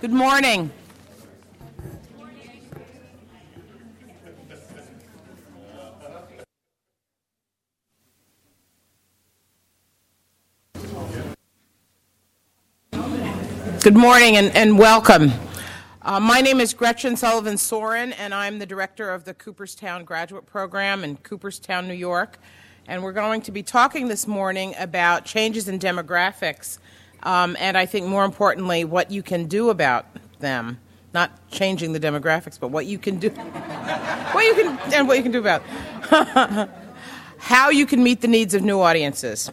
Good morning. Good morning and, and welcome. Uh, my name is Gretchen Sullivan Sorin, and I'm the director of the Cooperstown Graduate Program in Cooperstown, New York. And we're going to be talking this morning about changes in demographics, um, and I think more importantly, what you can do about them. Not changing the demographics, but what you can do, what you can, and what you can do about how you can meet the needs of new audiences.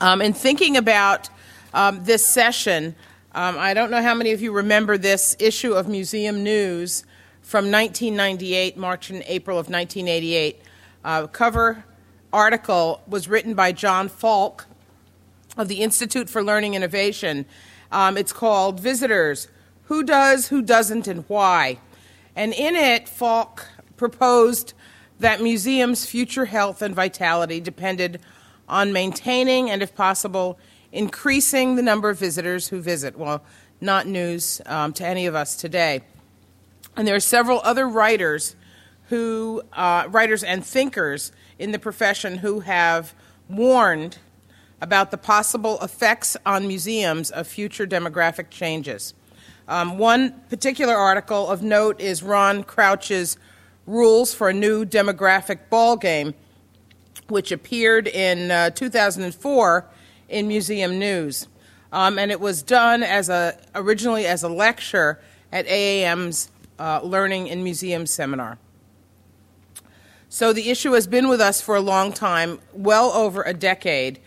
Um, in thinking about um, this session, um, I don't know how many of you remember this issue of Museum News from 1998, March and April of 1988. Uh, cover article was written by John Falk of the Institute for Learning Innovation. Um, it's called Visitors Who Does, Who Doesn't, and Why. And in it, Falk proposed that museums' future health and vitality depended on maintaining and, if possible, increasing the number of visitors who visit. Well, not news um, to any of us today. And there are several other writers who, uh, writers and thinkers in the profession who have warned about the possible effects on museums of future demographic changes. Um, one particular article of note is Ron Crouch's Rules for a New Demographic Ball Game, which appeared in uh, 2004 in Museum News. Um, and it was done as a, originally as a lecture at AAM's uh, Learning in Museums seminar. So the issue has been with us for a long time, well over a decade.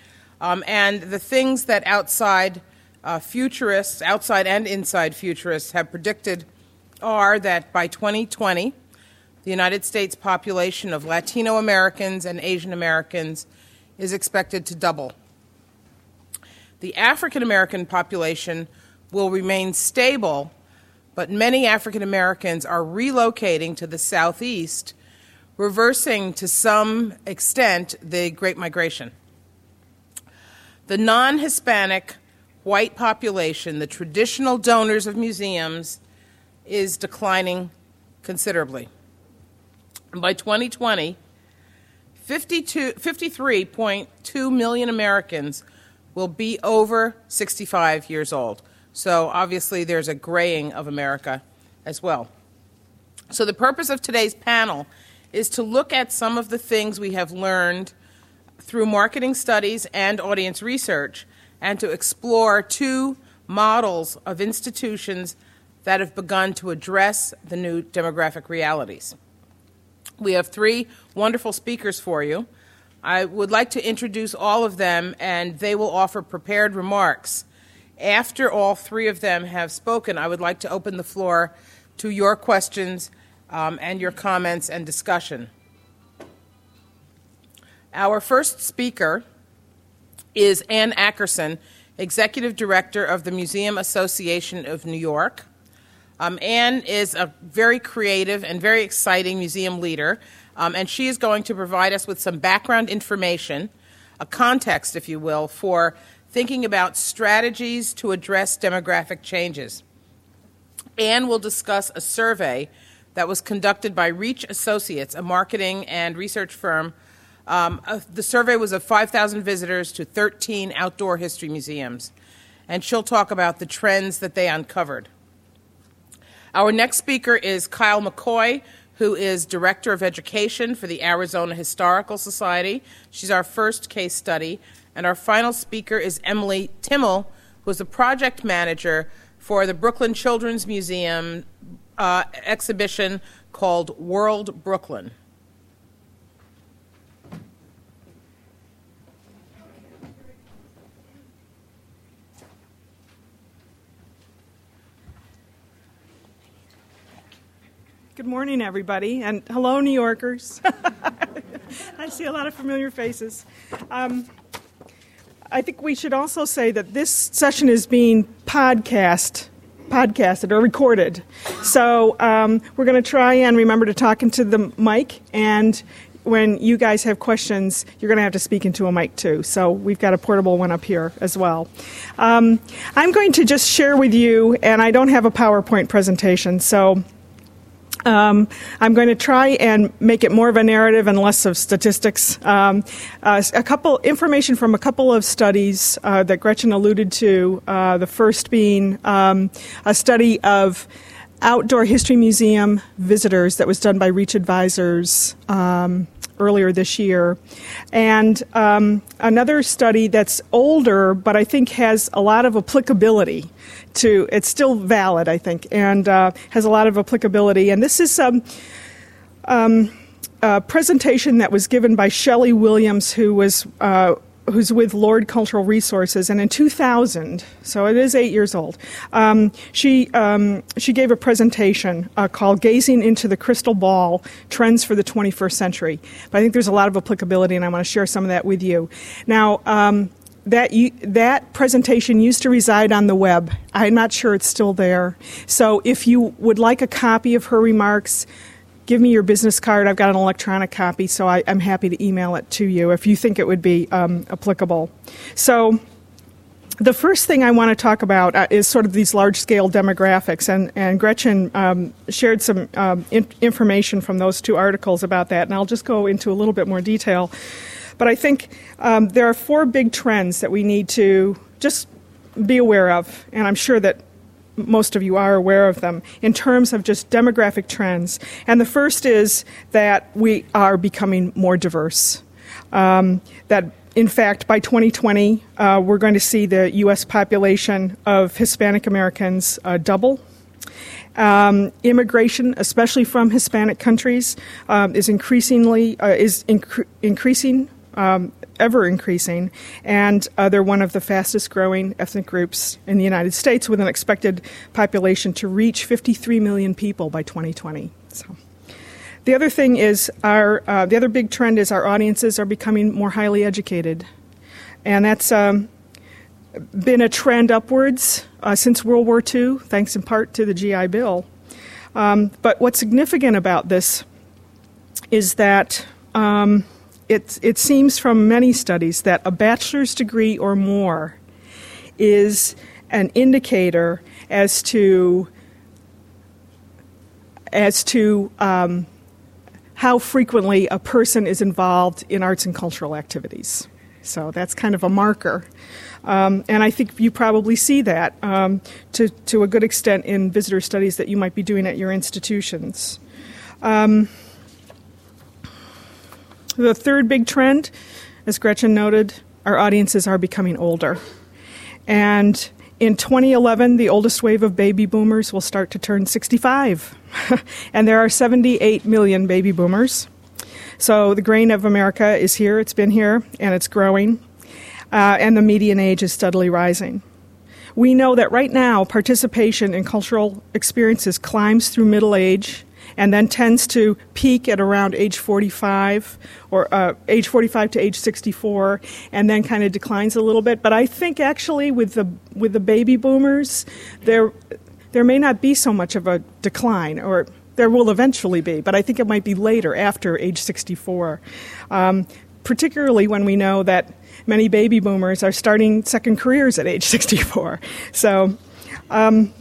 Um, and the things that outside uh, futurists, outside and inside futurists, have predicted are that by 2020, the United States population of Latino Americans and Asian Americans is expected to double the African American population will remain stable, but many African Americans are relocating to the southeast, reversing to some extent the Great Migration. The non Hispanic white population, the traditional donors of museums, is declining considerably. by 2020, 53.2 million Americans will be over 65 years old. So obviously, there's a graying of America as well. So, the purpose of today's panel is to look at some of the things we have learned through marketing studies and audience research and to explore two models of institutions that have begun to address the new demographic realities. We have three wonderful speakers for you. I would like to introduce all of them, and they will offer prepared remarks. After all three of them have spoken, I would like to open the floor to your questions um, and your comments and discussion. Our first speaker is Ann Ackerson, Executive Director of the Museum Association of New York. Um, Ann is a very creative and very exciting museum leader um, and she is going to provide us with some background information, a context, if you will, for thinking about strategies to address demographic changes. Ann will discuss a survey that was conducted by Reach Associates, a marketing and research firm. Um, uh, the survey was of 5,000 visitors to 13 outdoor history museums, and she'll talk about the trends that they uncovered. Our next speaker is Kyle McCoy, who is Director of Education for the Arizona Historical Society. She's our first case study. And our final speaker is Emily Timmel, who is the project manager for the Brooklyn Children's Museum uh, exhibition called World Brooklyn. Good morning, everybody, and hello, New Yorkers. I see a lot of familiar faces. Um, I think we should also say that this session is being podcast podcasted or recorded. So um, we're going to try and remember to talk into the mic, and when you guys have questions, you're going to have to speak into a mic too. So we've got a portable one up here as well. Um, I'm going to just share with you, and I don't have a PowerPoint presentation, so um, I'm going to try and make it more of a narrative and less of statistics. Um, uh, a couple information from a couple of studies uh, that Gretchen alluded to. Uh, the first being um, a study of outdoor history museum visitors that was done by Reach Advisors um, earlier this year. And um, another study that's older, but I think has a lot of applicability to, it's still valid, I think, and uh, has a lot of applicability. And this is um, um, a presentation that was given by Shelley Williams, who was uh, who's with Lord Cultural Resources, and in 2000, so it is eight years old, um, she um, she gave a presentation uh, called "Gazing into the Crystal Ball: Trends for the 21st Century." But I think there's a lot of applicability, and I want to share some of that with you. Now. Um, that you, that presentation used to reside on the web. I'm not sure it's still there. So if you would like a copy of her remarks, give me your business card. I've got an electronic copy, so I, am happy to email it to you if you think it would be um, applicable. So, the first thing I want to talk about uh, is sort of these large scale demographics, and, and Gretchen um, shared some um, in- information from those two articles about that, and I'll just go into a little bit more detail. But I think um, there are four big trends that we need to just be aware of, and I'm sure that most of you are aware of them in terms of just demographic trends. And the first is that we are becoming more diverse. Um, that in fact, by 2020, uh, we're going to see the U.S. population of Hispanic Americans uh, double. Um, immigration, especially from Hispanic countries, um, is increasingly uh, is inc- increasing um, ever increasing, and uh, they're one of the fastest growing ethnic groups in the United States, with an expected population to reach 53 million people by 2020. So. The other thing is our uh, the other big trend is our audiences are becoming more highly educated, and that's um, been a trend upwards uh, since World War II, thanks in part to the GI Bill. Um, but what's significant about this is that um, it, it seems from many studies that a bachelor's degree or more is an indicator as to as to um, how frequently a person is involved in arts and cultural activities. So that's kind of a marker. Um, and I think you probably see that um, to, to a good extent in visitor studies that you might be doing at your institutions. The third big trend, as Gretchen noted, our audiences are becoming older. And in 2011, the oldest wave of baby boomers will start to turn 65. and there are 78 million baby boomers. So the grain of America is here, it's been here, and it's growing. Uh, and the median age is steadily rising. We know that right now, participation in cultural experiences climbs through middle age and then tends to peak at around age 45 or uh, age 45 to age 64 and then kind of declines a little bit. But i think actually with the with the baby boomers there there may not be so much of a decline or there will eventually be but i think it might be later after age 64 um, particularly when we know that many baby boomers are starting second careers at age 64 so um,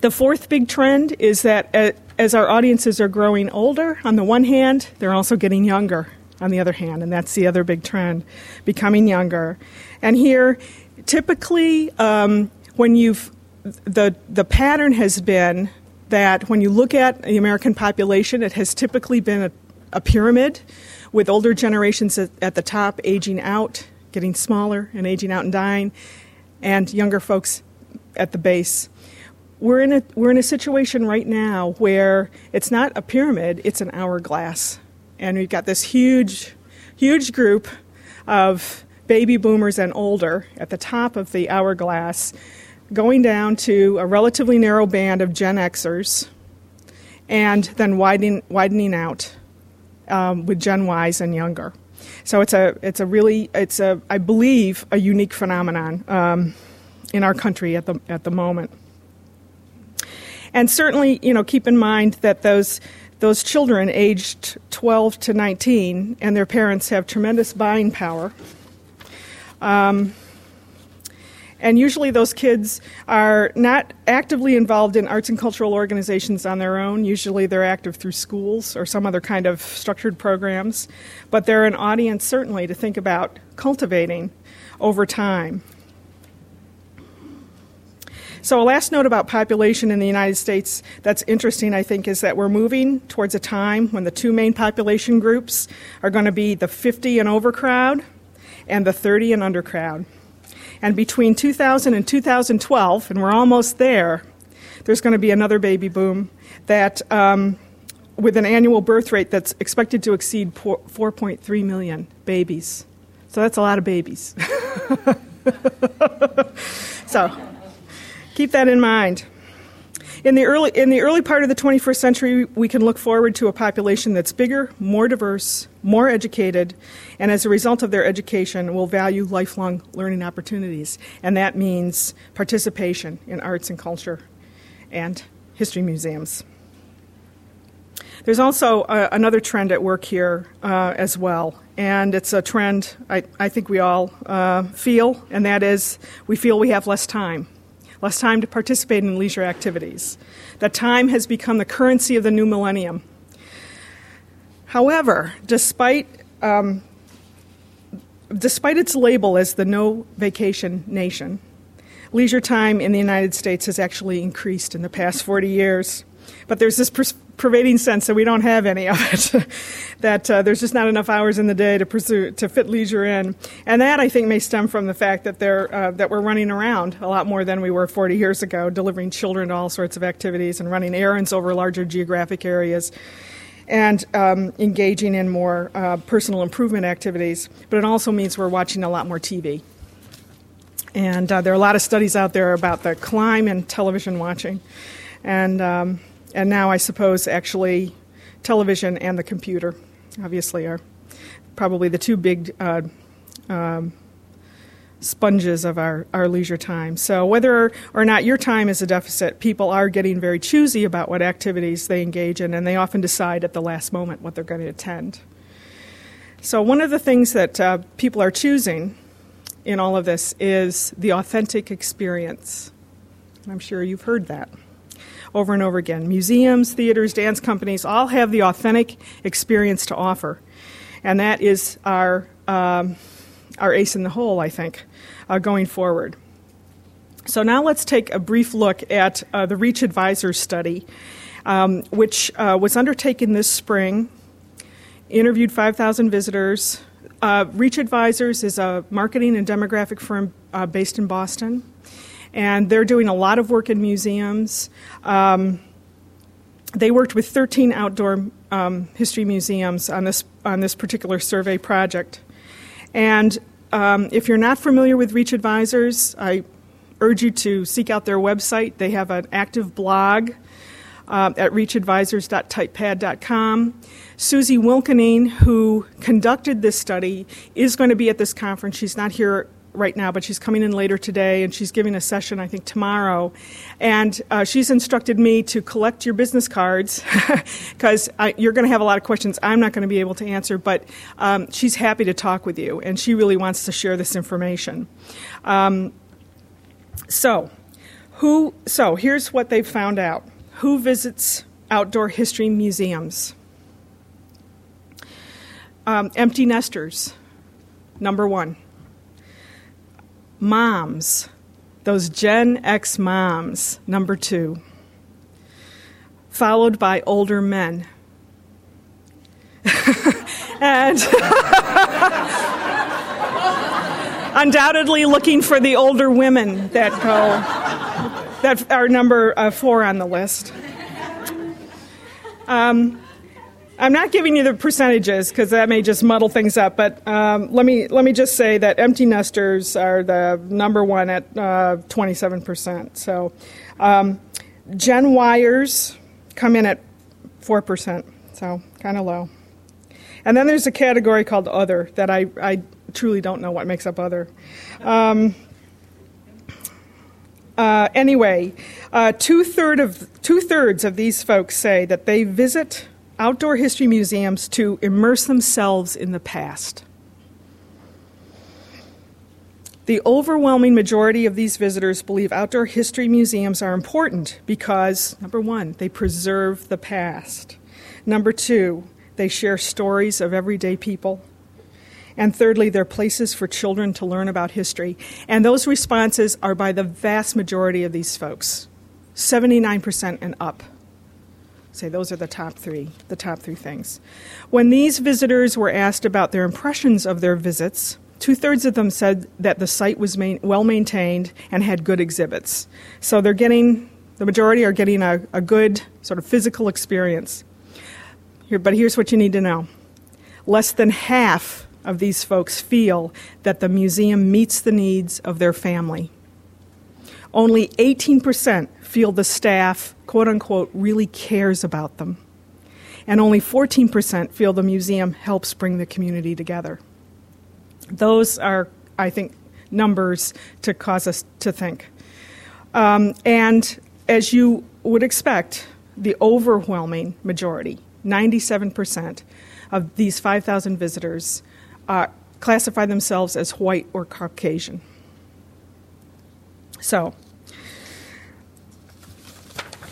the fourth big trend is that uh, as our audiences are growing older, on the one hand, they're also getting younger on the other hand, and that's the other big trend, becoming younger. And here, typically, um, when you've the the pattern has been that when you look at the American population, it has typically been a, a pyramid, with older generations at, at the top aging out, getting smaller, and aging out and dying, and younger folks at the base we're in a we're in a situation right now where it's not a pyramid, it's an hourglass. And we've got this huge huge group of baby boomers and older at the top of the hourglass going down to a relatively narrow band of Gen Xers and then widening widening out um, with Gen Ys and younger. So it's a it's a really it's a I believe a unique phenomenon um, in our country at the at the moment. And certainly, you know, keep in mind that those those children aged 12 to 19 and their parents have tremendous buying power. Um, and usually those kids are not actively involved in arts and cultural organizations on their own. Usually they're active through schools or some other kind of structured programs. But they're an audience, certainly, to think about cultivating over time. So, a last note about population in the United States that's interesting, I think, is that we're moving towards a time when the two main population groups are going to be the 50 and over crowd and the 30 and under crowd. And between 2000 and 2012, and we're almost there, there's going to be another baby boom that, um, with an annual birth rate that's expected to exceed 4.3 million babies. So that's a lot of babies. so keep that in mind. In the, early, in the early part of the 21st century, we can look forward to a population that's bigger, more diverse, more educated, and as a result of their education, will value lifelong learning opportunities. And that means participation in arts and culture and history museums. There's also uh, another trend at work here uh, as well, and it's a trend I, I think we all uh, feel, and that is we feel we have less time less time to participate in leisure activities. That time has become the currency of the new millennium. However, despite, um, despite its label as the no vacation nation, leisure time in the United States has actually increased in the past 40 years. But there's this pervading sense that we don't have any of it, that uh, there's just not enough hours in the day to pursue to fit leisure in, and that I think may stem from the fact that they're uh, that we're running around a lot more than we were 40 years ago, delivering children to all sorts of activities and running errands over larger geographic areas. And um, engaging in more uh, personal improvement activities, but it also means we're watching a lot more TV. And uh, there are a lot of studies out there about the climb in television watching. And um, and now I suppose actually television and the computer, obviously, are probably the two big uh, um, sponges of our, our leisure time. So, whether or not your time is a deficit, people are getting very choosy about what activities they engage in, and they often decide at the last moment what they're going to attend. So, one of the things that uh, people are choosing in all of this is the authentic experience. I'm sure you've heard that over and over again. Museums, theaters, dance companies all have the authentic experience to offer. And that is our, um, our ace in the hole, I think, uh, going forward. So now let's take a brief look at uh, the Reach Advisors study, um, which uh, was undertaken this spring, interviewed 5,000 visitors. Uh, Reach Advisors is a marketing and demographic firm uh, based in Boston and they're doing a lot of work in museums. Um, they worked with 13 outdoor um, history museums on this on this particular survey project. And um, if you're not familiar with Reach Advisors, I urge you to seek out their website. They have an active blog uh, at reachadvisors.typepad.com. Susie Wilkening, who conducted this study, is going to be at this conference. She's not here right now, but she's coming in later today and she's giving a session, I think, tomorrow. And uh, she's instructed me to collect your business cards because you're going to have a lot of questions I'm not going to be able to answer, but um, she's happy to talk with you and she really wants to share this information. Um, so, who, so here's what they've found out who visits outdoor history museums? Um, empty nesters, number one moms, those Gen X moms, number two, followed by older men. and undoubtedly looking for the older women that go, that are number uh, four on the list. Um, I'm not giving you the percentages because that may just muddle things up. But um, let me let me just say that empty nesters are the number one at uh, 27 percent. So um, Gen Yers come in at four percent. So kind of low. And then there's a category called other that I, I truly don't know what makes up other. Um, uh, anyway, uh, two third of two thirds of these folks say that they visit outdoor history museums to immerse themselves in the past. The overwhelming majority of these visitors believe outdoor history museums are important because, number one, they preserve the past. Number two, they share stories of everyday people. And thirdly, they're places for children to learn about history. And those responses are by the vast majority of these folks 79% and up. Say those are the top three, the top three things. When these visitors were asked about their impressions of their visits, Two thirds of them said that the site was main, well maintained and had good exhibits. So they're getting, the majority are getting a, a good sort of physical experience. Here, but here's what you need to know less than half of these folks feel that the museum meets the needs of their family. Only 18% feel the staff, quote unquote, really cares about them. And only 14% feel the museum helps bring the community together. Those are, I think, numbers to cause us to think. Um, and as you would expect, the overwhelming majority, 97% of these 5,000 visitors, uh, classify themselves as white or Caucasian. So,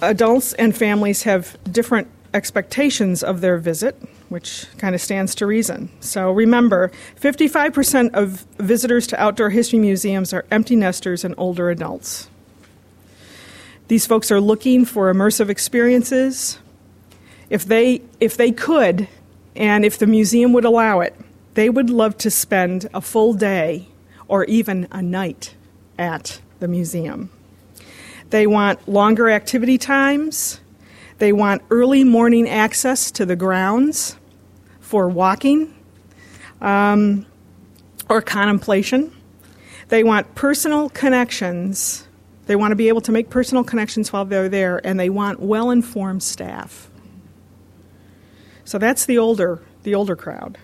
adults and families have different expectations of their visit which kind of stands to reason. So remember, 55% of visitors to outdoor history museums are empty nesters and older adults. These folks are looking for immersive experiences. If they, if they could, and if the museum would allow it, they would love to spend a full day or even a night at the museum. They want longer activity times they want early morning access to the grounds for walking um, or contemplation. They want personal connections. They want to be able to make personal connections while they're there, and they want well informed staff. So that's the older, the older crowd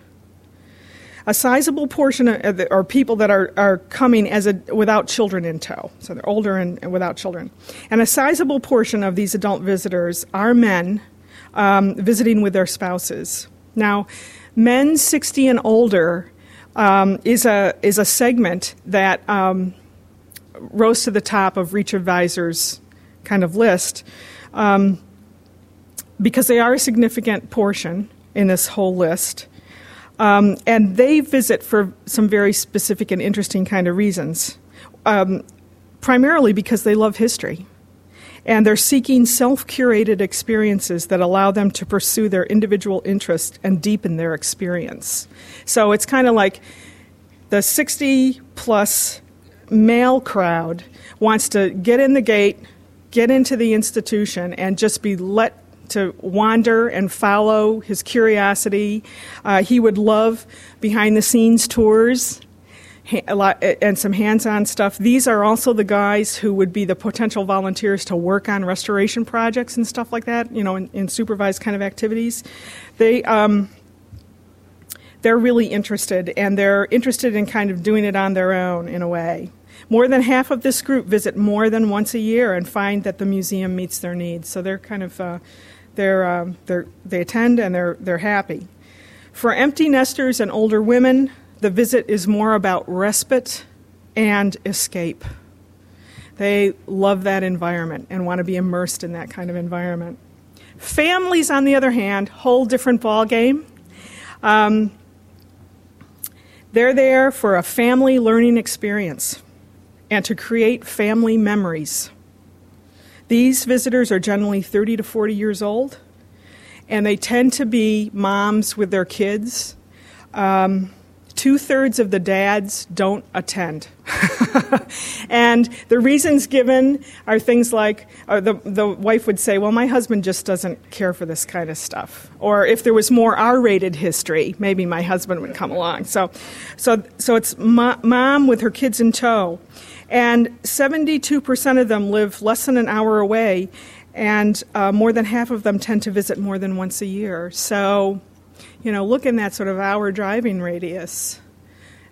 a sizable portion of the, or people that are, are coming as a, without children in tow. So they're older and, and without children. And a sizable portion of these adult visitors are men um, visiting with their spouses. Now, men 60 and older um, is, a, is a segment that um, rose to the top of Reach Advisors kind of list um, because they are a significant portion in this whole list. Um, and they visit for some very specific and interesting kind of reasons, um, primarily because they love history. And they're seeking self curated experiences that allow them to pursue their individual interest and deepen their experience. So it's kind of like the 60 plus male crowd wants to get in the gate, get into the institution, and just be let to wander and follow his curiosity. Uh, he would love behind the scenes tours and some hands on stuff. These are also the guys who would be the potential volunteers to work on restoration projects and stuff like that, you know, in, in supervised kind of activities. They, um, they're really interested, and they're interested in kind of doing it on their own in a way. More than half of this group visit more than once a year and find that the museum meets their needs. So they're kind of uh, they're, um, they're, they attend and they're, they're happy. For empty nesters and older women, the visit is more about respite and escape. They love that environment and want to be immersed in that kind of environment. Families, on the other hand, whole different ball game. Um, they're there for a family learning experience and to create family memories. These visitors are generally 30 to 40 years old, and they tend to be moms with their kids. Um, Two thirds of the dads don't attend. and the reasons given are things like uh, the, the wife would say, Well, my husband just doesn't care for this kind of stuff. Or if there was more R rated history, maybe my husband would come along. So, so, so it's mom with her kids in tow. And 72% of them live less than an hour away, and uh, more than half of them tend to visit more than once a year. So, you know, look in that sort of hour driving radius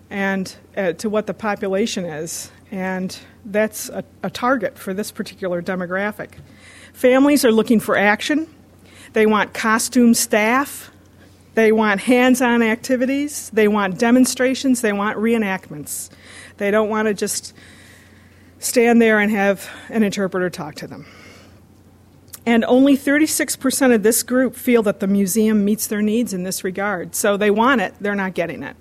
and uh, to what the population is. And that's a, a target for this particular demographic. Families are looking for action. They want costume staff. They want hands on activities. They want demonstrations. They want reenactments. They don't want to just stand there and have an interpreter talk to them. And only 36% of this group feel that the museum meets their needs in this regard. So they want it, they're not getting it.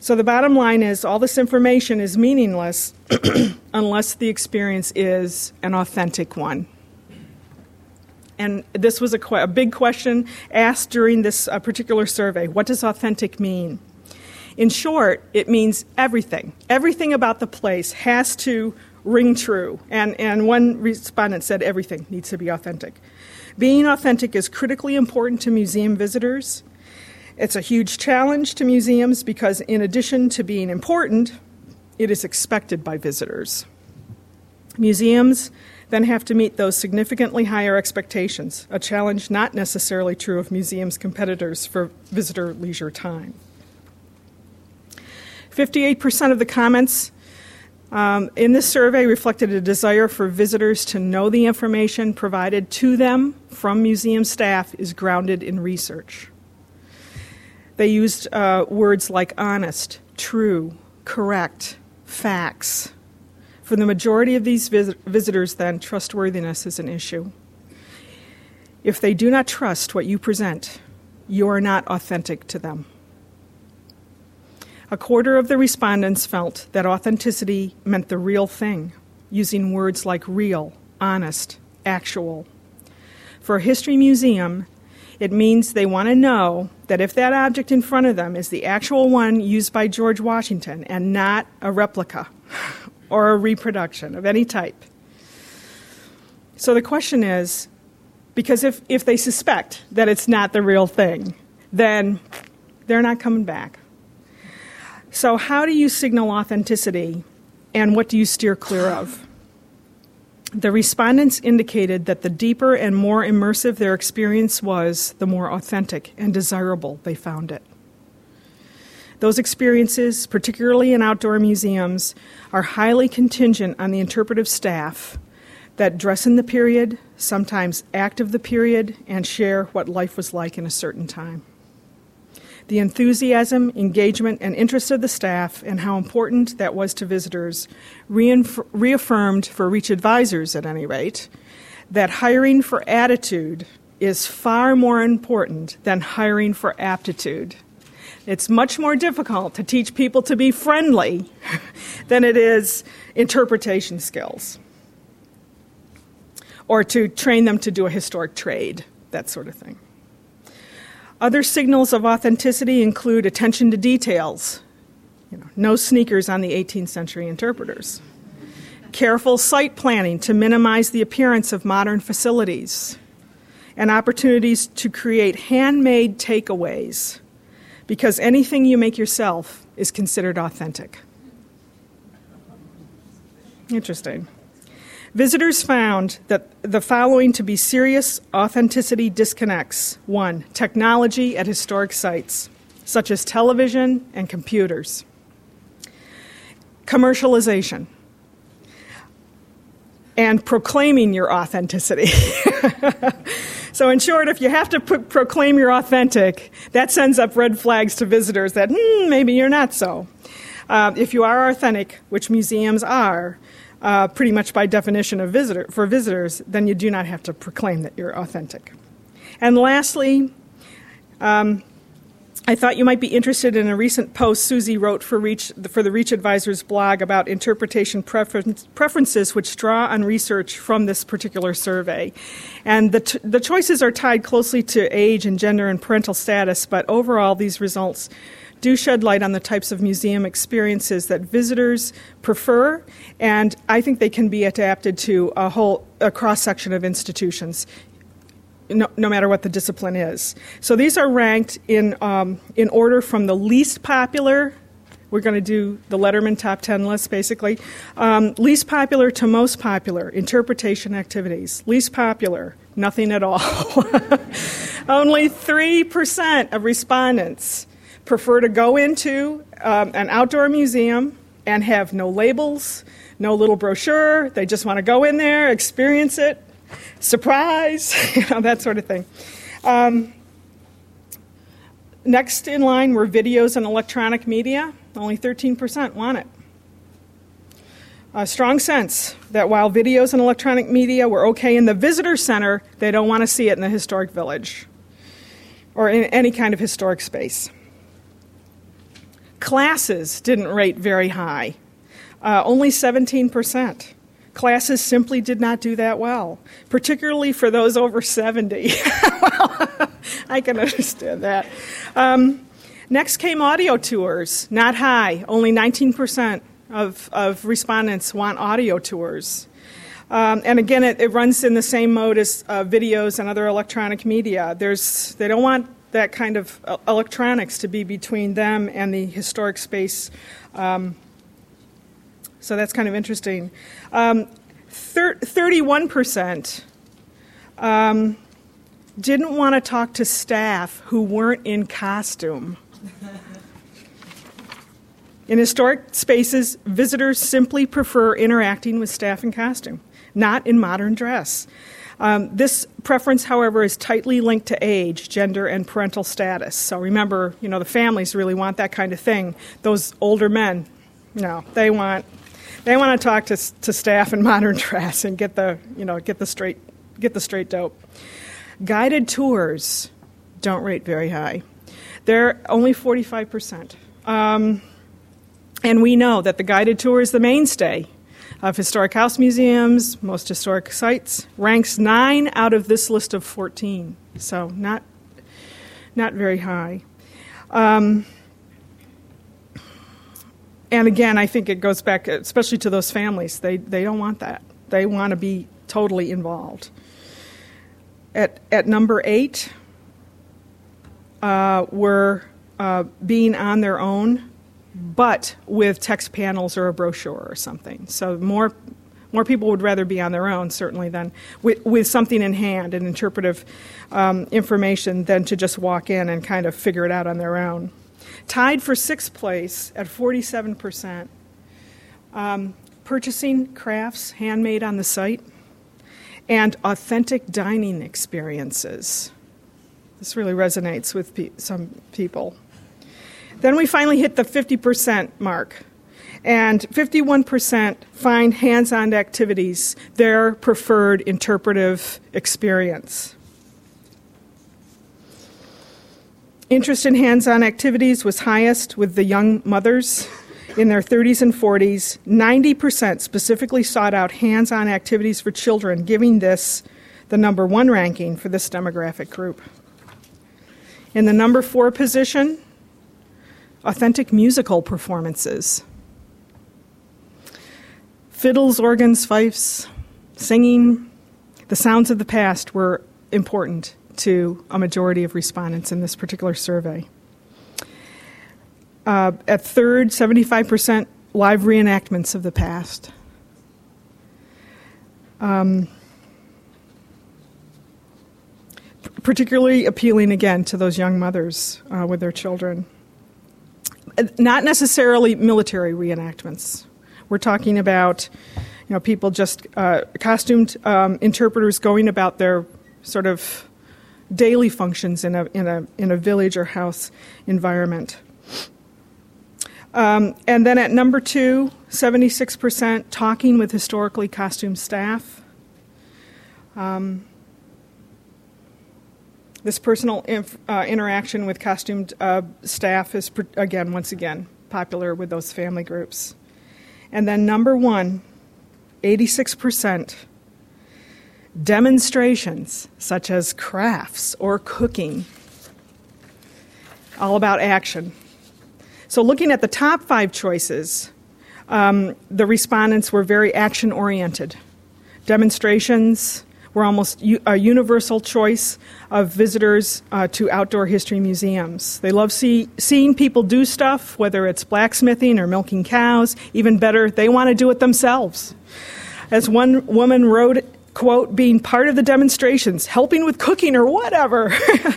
So the bottom line is all this information is meaningless unless the experience is an authentic one. And this was a, a big question asked during this uh, particular survey. What does authentic mean? In short, it means everything. Everything about the place has to ring true. And, and one respondent said everything needs to be authentic. Being authentic is critically important to museum visitors. It's a huge challenge to museums because, in addition to being important, it is expected by visitors. Museums then have to meet those significantly higher expectations, a challenge not necessarily true of museums' competitors for visitor leisure time. 58% of the comments um, in this survey reflected a desire for visitors to know the information provided to them from museum staff is grounded in research. They used uh, words like honest, true, correct, facts. For the majority of these vis- visitors, then, trustworthiness is an issue. If they do not trust what you present, you are not authentic to them. A quarter of the respondents felt that authenticity meant the real thing, using words like real, honest, actual. For a history museum, it means they want to know that if that object in front of them is the actual one used by George Washington and not a replica or a reproduction of any type. So the question is because if, if they suspect that it's not the real thing, then they're not coming back. So, how do you signal authenticity and what do you steer clear of? The respondents indicated that the deeper and more immersive their experience was, the more authentic and desirable they found it. Those experiences, particularly in outdoor museums, are highly contingent on the interpretive staff that dress in the period, sometimes act of the period, and share what life was like in a certain time the enthusiasm, engagement, and interest of the staff, and how important that was to visitors, reinf- reaffirmed for Reach advisors, at any rate, that hiring for attitude is far more important than hiring for aptitude. It's much more difficult to teach people to be friendly than it is interpretation skills or to train them to do a historic trade, that sort of thing. Other signals of authenticity include attention to details, you know, no sneakers on the 18th century interpreters, careful site planning to minimize the appearance of modern facilities, and opportunities to create handmade takeaways, because anything you make yourself is considered authentic. Interesting. Visitors found that the following to be serious authenticity disconnects one, technology at historic sites, such as television and computers, commercialization, and proclaiming your authenticity. so, in short, if you have to p- proclaim you're authentic, that sends up red flags to visitors that hmm, maybe you're not so. Uh, if you are authentic, which museums are, uh, pretty much by definition of visitor, for visitors, then you do not have to proclaim that you're authentic. And lastly, um, I thought you might be interested in a recent post Susie wrote for, Reach, for the Reach Advisors blog about interpretation preferences which draw on research from this particular survey. And the, t- the choices are tied closely to age and gender and parental status, but overall, these results do shed light on the types of museum experiences that visitors prefer, and I think they can be adapted to a whole a cross section of institutions. No, no, matter what the discipline is. So these are ranked in, um, in order from the least popular. We're going to do the Letterman top 10 list basically. Um, least popular to most popular interpretation activities. Least popular, nothing at all. Only 3% of respondents prefer to go into um, an outdoor museum and have no labels, no little brochure. They just want to go in there, experience it. surprise, you know, that sort of thing. Um, next in line were videos and electronic media. Only 13% want it. A strong sense that while videos and electronic media were okay in the visitor center, they don't want to see it in the historic village or in any kind of historic space. Classes didn't rate very high, uh, only 17%. Classes simply did not do that well, particularly for those over 70. well, I can understand that. Um, next came audio tours, not high, only 19% of, of respondents want audio tours. Um, and again, it, it, runs in the same mode as uh, videos and other electronic media. There's, they don't want that kind of electronics to be between them and the historic space. Um, so that's kind of interesting. Um, thir- 31% um, didn't want to talk to staff who weren't in costume. In historic spaces, visitors simply prefer interacting with staff in costume, not in modern dress. Um, this preference, however, is tightly linked to age, gender, and parental status. So remember, you know, the families really want that kind of thing. Those older men, no, they want they want to talk to, to staff in modern dress and get the you know get the straight get the straight dope. Guided tours don't rate very high. They're only forty five percent. Um, and we know that the guided tour is the mainstay of historic house museums, most historic sites, ranks nine out of this list of 14. So not, not very high. Um, and again, I think it goes back, especially to those families. They, they don't want that. They want to be totally involved. At, at number eight, uh, we're uh, being on their own but with text panels or a brochure or something. So more more people would rather be on their own, certainly, than with, with something in hand and interpretive um, information than to just walk in and kind of figure it out on their own. Tied for sixth place at 47%. Um, purchasing crafts handmade on the site and authentic dining experiences. This really resonates with pe- some people. Then we finally hit the 50% mark. And 51% find hands on activities their preferred interpretive experience. Interest in hands on activities was highest with the young mothers in their 30s and 40s. 90% specifically sought out hands on activities for children, giving this the number one ranking for this demographic group. In the number four position, authentic musical performances. Fiddles, organs, fifes, singing, the sounds of the past were important to a majority of respondents in this particular survey. Uh, at third, 75% live reenactments of the past. Um, particularly appealing again to those young mothers uh, with their children not necessarily military reenactments. We're talking about, you know, people just uh, costumed um, interpreters going about their sort of daily functions in a in a in a village or house environment. Um, and then at number two, 76% talking with historically costumed staff. Um, this personal inf- uh, interaction with costumed uh, staff is, again, once again, popular with those family groups. And then number one, 86%, demonstrations such as crafts or cooking. All about action. So, looking at the top five choices, um, the respondents were very action oriented. Demonstrations, were almost a universal choice of visitors uh, to outdoor history museums. They love see, seeing people do stuff, whether it's blacksmithing or milking cows. Even better, they want to do it themselves. As one woman wrote, quote, being part of the demonstrations, helping with cooking or whatever.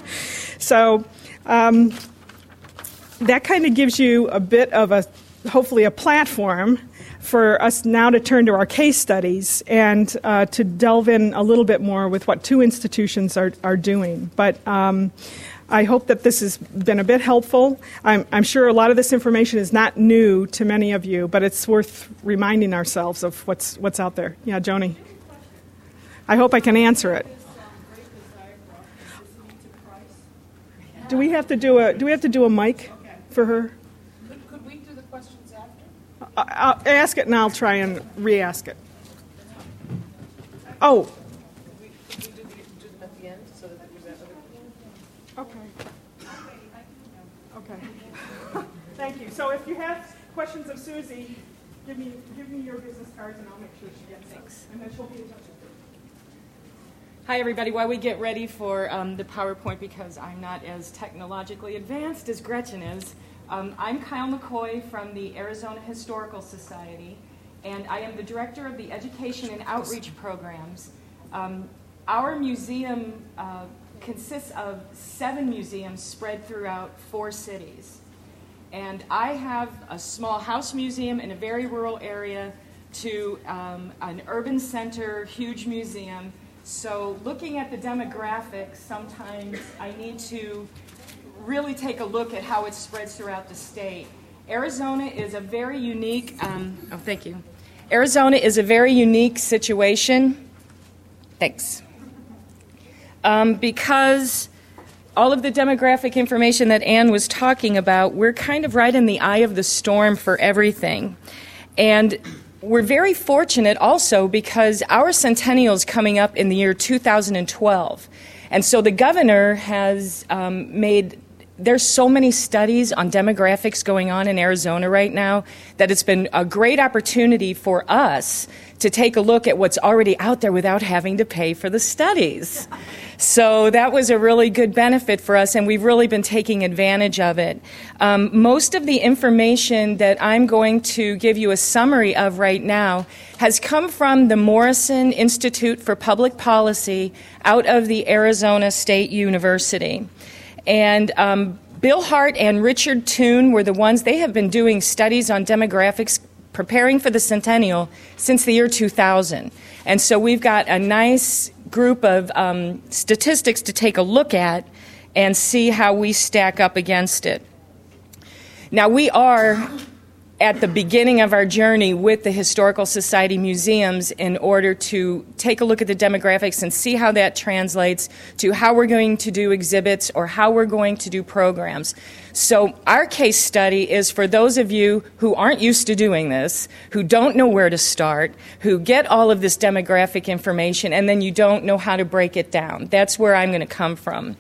so um, that kind of gives you a bit of a, hopefully, a platform for us now to turn to our case studies and uh, to delve in a little bit more with what two institutions are, are doing. But um, I hope that this has been a bit helpful. I'm, I'm, sure a lot of this information is not new to many of you, but it's worth reminding ourselves of what's, what's out there. Yeah, Joni. I hope I can answer it. Do we have to do a Do we have to do a mic for her? Could, we do the questions after? I'll ask it and I'll try and re-ask it. Oh. Okay. Okay. Thank you. So if you have questions of Susie, give me give me your business cards and I'll make sure she gets them. And then she'll be in touch with you. Hi, everybody. While we get ready for um, the PowerPoint, because I'm not as technologically advanced as Gretchen is, um, I'm Kyle McCoy from the Arizona Historical Society, and I am the director of the Education and Outreach Programs. Um, our museum uh, consists of seven museums spread throughout four cities. And I have a small house museum in a very rural area to um, an urban center, huge museum so, looking at the demographics, sometimes I need to really take a look at how it spreads throughout the state. Arizona is a very unique, um, oh, thank you. Arizona is a very unique situation. Thanks. Um, because all of the demographic information that Anne was talking about, we're kind of right in the eye of the storm for everything. And we're very fortunate also because our centennial is coming up in the year 2012. And so the governor has um, made there's so many studies on demographics going on in Arizona right now that it's been a great opportunity for us to take a look at what's already out there without having to pay for the studies. So that was a really good benefit for us, and we've really been taking advantage of it. Um, most of the information that I'm going to give you a summary of right now has come from the Morrison Institute for Public Policy out of the Arizona State University. And um, Bill Hart and Richard Toon were the ones, they have been doing studies on demographics preparing for the centennial since the year 2000. And so we've got a nice group of um, statistics to take a look at and see how we stack up against it. Now, we are at the beginning of our journey with the Historical Society museums in order to take a look at the demographics and see how that translates to how we're going to do exhibits or how we're going to do programs. So, our case study is for those of you who aren't used to doing this, who don't know where to start, who get all of this demographic information, and then you don't know how to break it down. That's where I'm going to come from.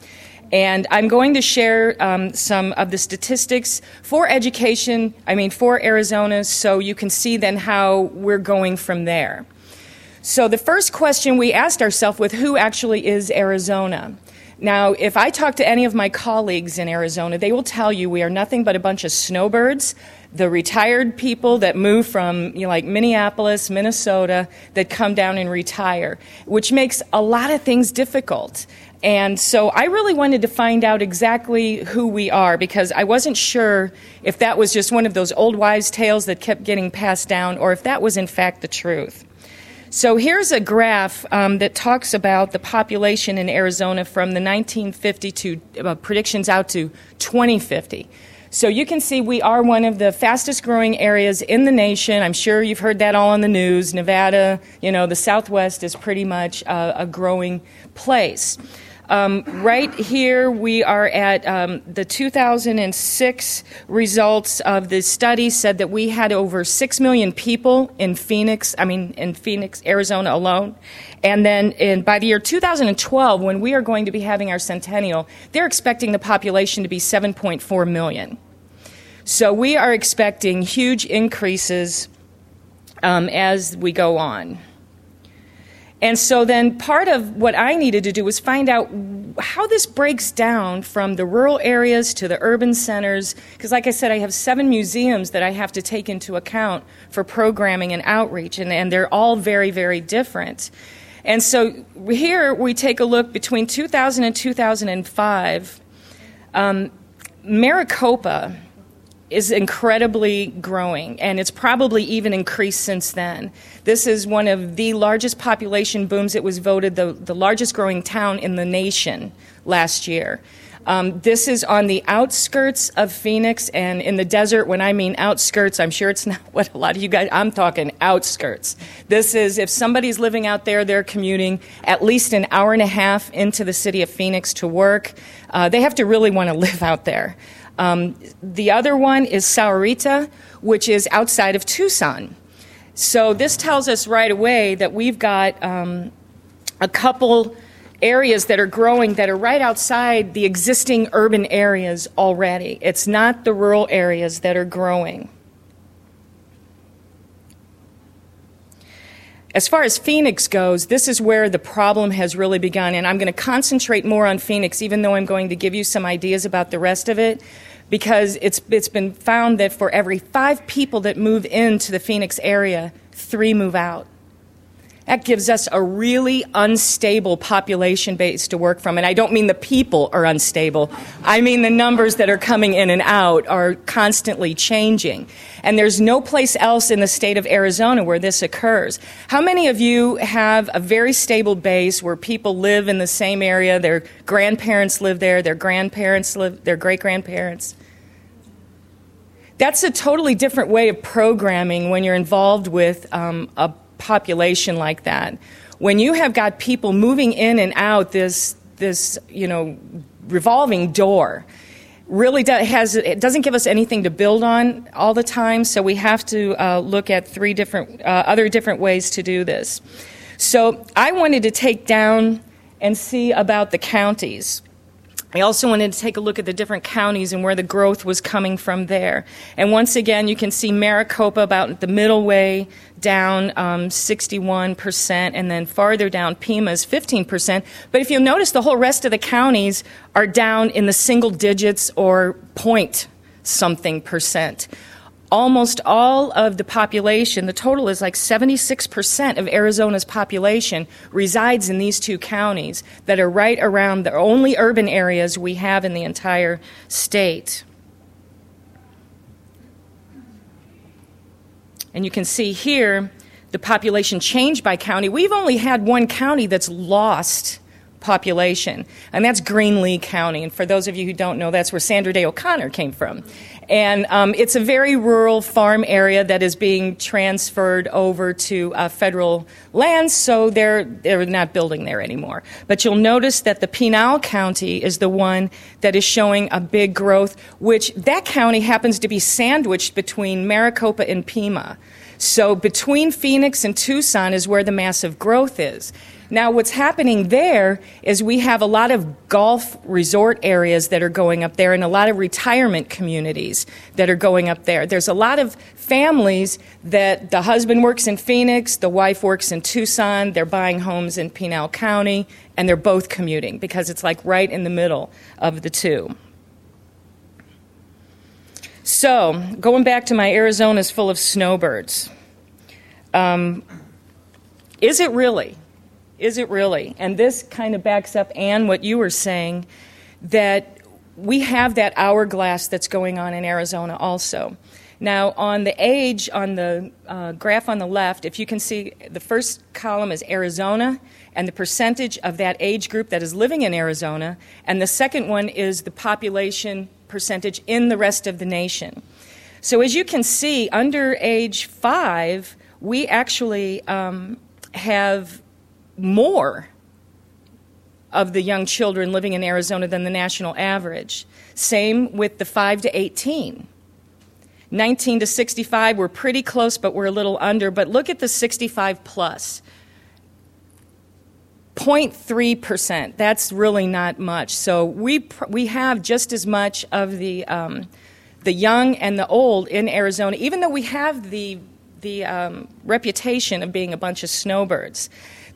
And I'm going to share um, some of the statistics for education, I mean, for Arizona, so you can see then how we're going from there. So, the first question we asked ourselves was who actually is Arizona? Now, if I talk to any of my colleagues in Arizona, they will tell you we are nothing but a bunch of snowbirds, the retired people that move from you know, like Minneapolis, Minnesota, that come down and retire, which makes a lot of things difficult. And so I really wanted to find out exactly who we are because I wasn't sure if that was just one of those old wives' tales that kept getting passed down or if that was in fact the truth. So here's a graph um, that talks about the population in Arizona from the 1950 to uh, predictions out to 2050. So you can see we are one of the fastest growing areas in the nation. I'm sure you've heard that all on the news. Nevada, you know, the Southwest is pretty much a growing place. Um, right here, we are at um, the 2006 results of the study said that we had over 6 million people in Phoenix, I mean, in Phoenix, Arizona alone. And then in, by the year 2012, when we are going to be having our centennial, they're expecting the population to be 7.4 million. So we are expecting huge increases um, as we go on. And so then part of what I needed to do was find out how this breaks down from the rural areas to the urban centers. Because, like I said, I have seven museums that I have to take into account for programming and outreach, and, and they're all very, very different. And so here we take a look between 2000 and 2005. Um, Maricopa is incredibly growing, and it's probably even increased since then. This is one of the largest population booms. It was voted the, the largest growing town in the nation last year. Um, this is on the outskirts of Phoenix and in the desert. When I mean outskirts, I'm sure it's not what a lot of you guys, I'm talking outskirts. This is if somebody's living out there, they're commuting at least an hour and a half into the city of Phoenix to work. Uh, they have to really want to live out there. Um, the other one is Sahuarita, which is outside of Tucson. So this tells us right away that we've got um, a couple areas that are growing that are right outside the existing urban areas already. It's not the rural areas that are growing. As far as Phoenix goes, this is where the problem has really begun, and I'm going to concentrate more on Phoenix, even though I'm going to give you some ideas about the rest of it, because it's, it's been found that for every five people that move into the Phoenix area, three move out. That gives us a really unstable population base to work from. And I don't mean the people are unstable. I mean the numbers that are coming in and out are constantly changing. And there's no place else in the state of Arizona where this occurs. How many of you have a very stable base where people live in the same area? Their grandparents live there, their grandparents live, their great grandparents? That's a totally different way of programming when you're involved with um, a population like that, when you have got people moving in and out this this you know revolving door, really has it doesn't give us anything to build on all the time. So we have to uh, look at three different uh, other different ways to do this. So I wanted to take down and see about the counties. I also wanted to take a look at the different counties and where the growth was coming from there. And once again, you can see Maricopa about the middle way down um, 61%, and then farther down, Pima is 15%. But if you'll notice, the whole rest of the counties are down in the single digits or point something percent almost all of the population, the total is like 76% of Arizona's population resides in these two counties that are right around the only urban areas we have in the entire state. And you can see here the population change by county. We've only had one county that's lost population, and that's Greenlee County. And for those of you who don't know, that's where Sandra Day O'Connor came from. And um, it's a very rural farm area that is being transferred over to uh, federal lands, so they're, they're not building there anymore. But you'll notice that the Pinal County is the one that is showing a big growth, which that county happens to be sandwiched between Maricopa and Pima. So between Phoenix and Tucson is where the massive growth is. Now, what's happening there is we have a lot of golf resort areas that are going up there and a lot of retirement communities that are going up there. There's a lot of families that the husband works in Phoenix, the wife works in Tucson, they're buying homes in Pinal County, and they're both commuting because it's like right in the middle of the two. So, going back to my Arizona's full of snowbirds. Um, is it really? Is it really? And this kind of backs up, Anne, what you were saying, that we have that hourglass that's going on in Arizona also. Now, on the age, on the uh, graph on the left, if you can see, the first column is Arizona and the percentage of that age group that is living in Arizona, and the second one is the population percentage in the rest of the nation. So, as you can see, under age five, we actually um, have more of the young children living in Arizona than the national average. Same with the 5 to 18. 19 to 65, we're pretty close, but we're a little under. But look at the 65 plus. 0.3%. That's really not much. So we, we have just as much of the, um, the young and the old in Arizona, even though we have the, the um, reputation of being a bunch of snowbirds.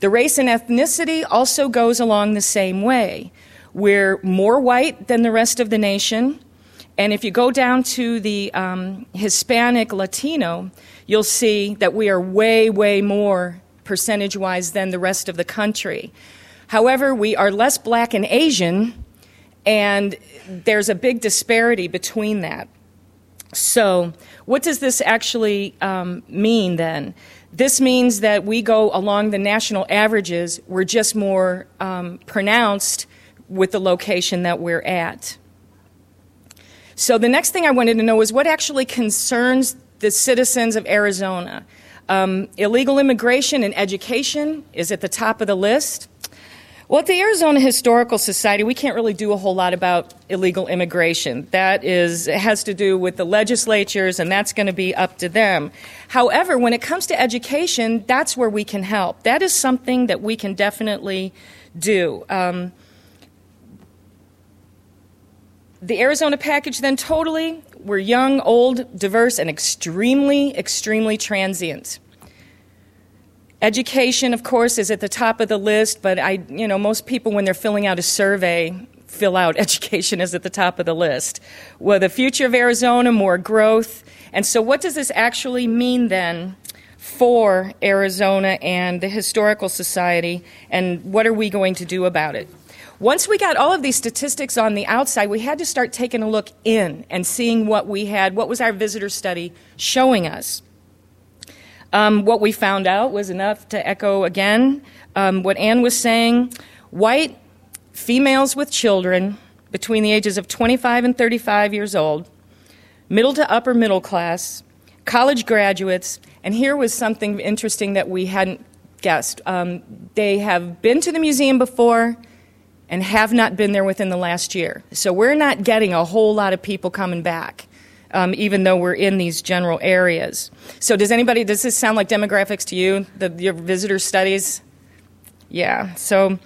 The race and ethnicity also goes along the same way. We're more white than the rest of the nation. And if you go down to the um, Hispanic Latino, you'll see that we are way, way more percentage wise than the rest of the country. However, we are less black and Asian, and there's a big disparity between that. So, what does this actually um, mean then? This means that we go along the national averages, we're just more um, pronounced with the location that we're at. So, the next thing I wanted to know is what actually concerns the citizens of Arizona. Um, illegal immigration and education is at the top of the list. Well, at the Arizona Historical Society, we can't really do a whole lot about illegal immigration. That is has to do with the legislatures, and that's going to be up to them. However, when it comes to education, that's where we can help. That is something that we can definitely do. Um, the Arizona package, then, totally, we're young, old, diverse, and extremely, extremely transient. Education, of course, is at the top of the list, but I, you know, most people when they're filling out a survey fill out education is at the top of the list. Well, the future of Arizona, more growth. And so, what does this actually mean then for Arizona and the Historical Society, and what are we going to do about it? Once we got all of these statistics on the outside, we had to start taking a look in and seeing what we had, what was our visitor study showing us. Um, what we found out was enough to echo again um, what Anne was saying. White females with children between the ages of 25 and 35 years old, middle to upper middle class, college graduates, and here was something interesting that we hadn't guessed. Um, they have been to the museum before and have not been there within the last year. So we're not getting a whole lot of people coming back um, even though we're in these general areas. So, does anybody, does this sound like demographics to you, the, your visitor studies? Yeah. So,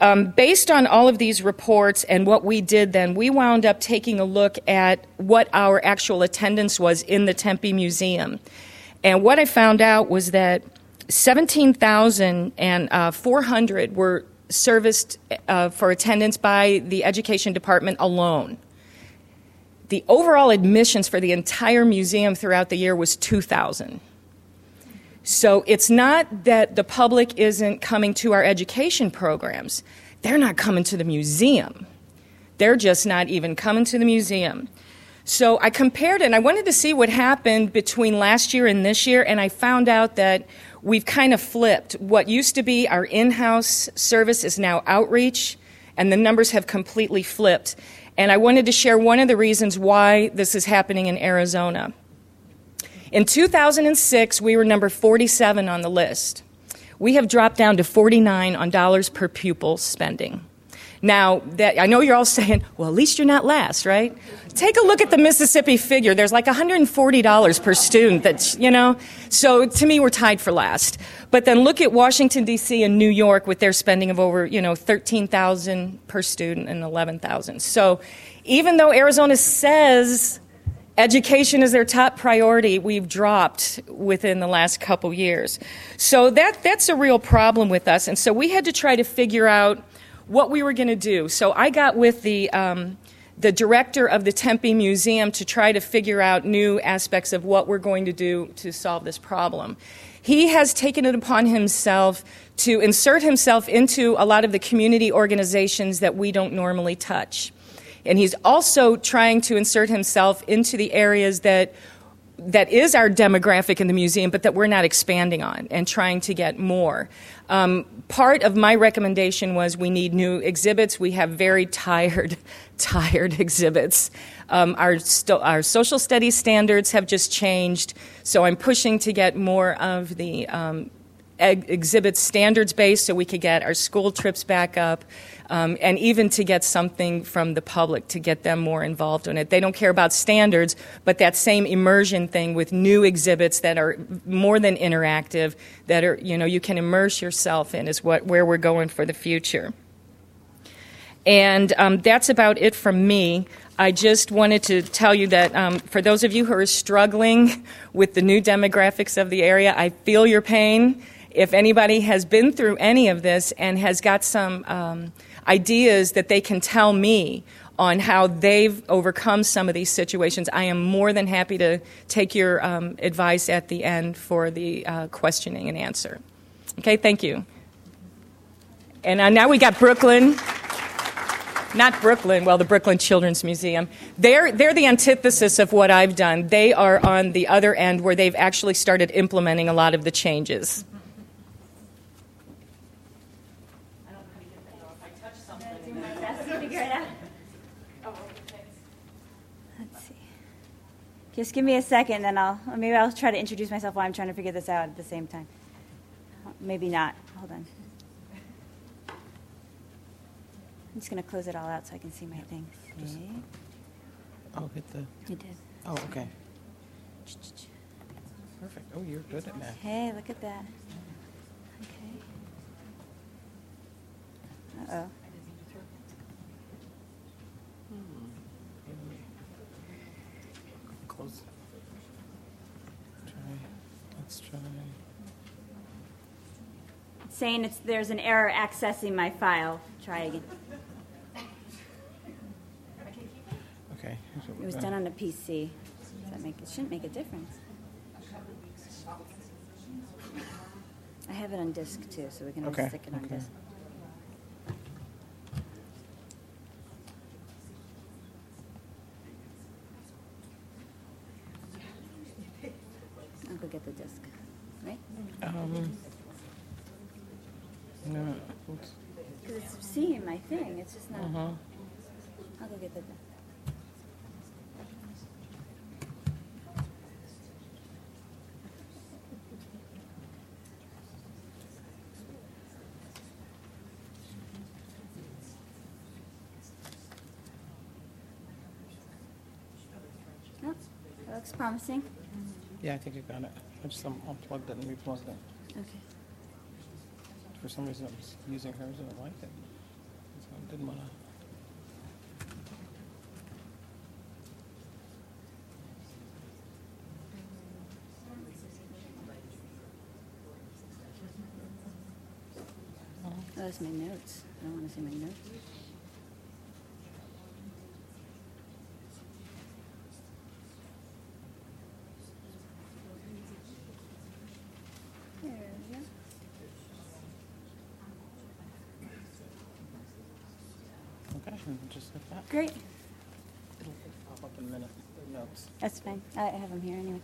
um, based on all of these reports and what we did then, we wound up taking a look at what our actual attendance was in the Tempe Museum. And what I found out was that 17,400 uh, were serviced uh, for attendance by the Education Department alone the overall admissions for the entire museum throughout the year was 2,000. So it's not that the public isn't coming to our education programs, they're not coming to the museum. They're just not even coming to the museum. So I compared it and I wanted to see what happened between last year and this year, and I found out that we've kind of flipped. What used to be our in house service is now outreach, and the numbers have completely flipped. And I wanted to share one of the reasons why this is happening in Arizona. In 2006, we were number 47 on the list. We have dropped down to 49 on dollars per pupil spending. Now, that, I know you're all saying, well, at least you're not last, right? Take a look at the Mississippi figure. There's like $140 per student that's, you know, so to me, we're tied for last. But then look at Washington, D.C. and New York with their spending of over, you know, 13,000 per student and 11,000. So even though Arizona says education is their top priority, we've dropped within the last couple years. So that, that's a real problem with us. And so we had to try to figure out what we were going to do. So I got with the um, the director of the Tempe Museum to try to figure out new aspects of what we're going to do to solve this problem. He has taken it upon himself to insert himself into a lot of the community organizations that we don't normally touch. And he's also trying to insert himself into the areas that that is our demographic in the museum, but that we're not expanding on and trying to get more. Um, part of my recommendation was we need new exhibits. We have very tired, tired exhibits. Um, our, st- our social studies standards have just changed, so I'm pushing to get more of the um, exhibits standards based so we could get our school trips back up um, and even to get something from the public to get them more involved in it. They don't care about standards, but that same immersion thing with new exhibits that are more than interactive, that are, you know, you can immerse yourself in is what, where we're going for the future. And um, that's about it from me. I just wanted to tell you that um, for those of you who are struggling with the new demographics of the area, I feel your pain. If anybody has been through any of this and has got some um, ideas that they can tell me on how they've overcome some of these situations. I am more than happy to take your um, advice at the end for the uh, questioning and answer. Okay, thank you. And uh, now we got Brooklyn. not Brooklyn, well, the Brooklyn Children's Museum. They're, they're the antithesis of what I've done. They are on the other end where they've actually started implementing a lot of the changes. Just give me a second, and I'll maybe I'll try to introduce myself while I'm trying to figure this out at the same time. Maybe not. Hold on. I'm just going to close it all out so I can see my thing. See? Oh, hit the. You did. Oh, okay. Perfect. Oh, you're good at math. Hey, look at that. Okay. Uh oh. Close. Try. Let's try. It's saying it's, there's an error accessing my file. Try again. Okay. It was done on a PC. Does that make it shouldn't make a difference. I have it on disk too, so we can Okay, stick it on okay. disk. I'll go get the disk. Right? Um. Oops. Because it's seeing my thing. It's just not. Uh-huh. I'll go get the disk. Oh, that looks promising. Yeah, I think I got it. I just um, unplugged it and replugged it. Okay. For some reason, I was using hers and I liked it. So I didn't want to. Oh, that's my notes. I don't want to see my notes. There we go. And just like that. Great. It'll pop up in a minute. The notes. That's fine. I have them here anyway.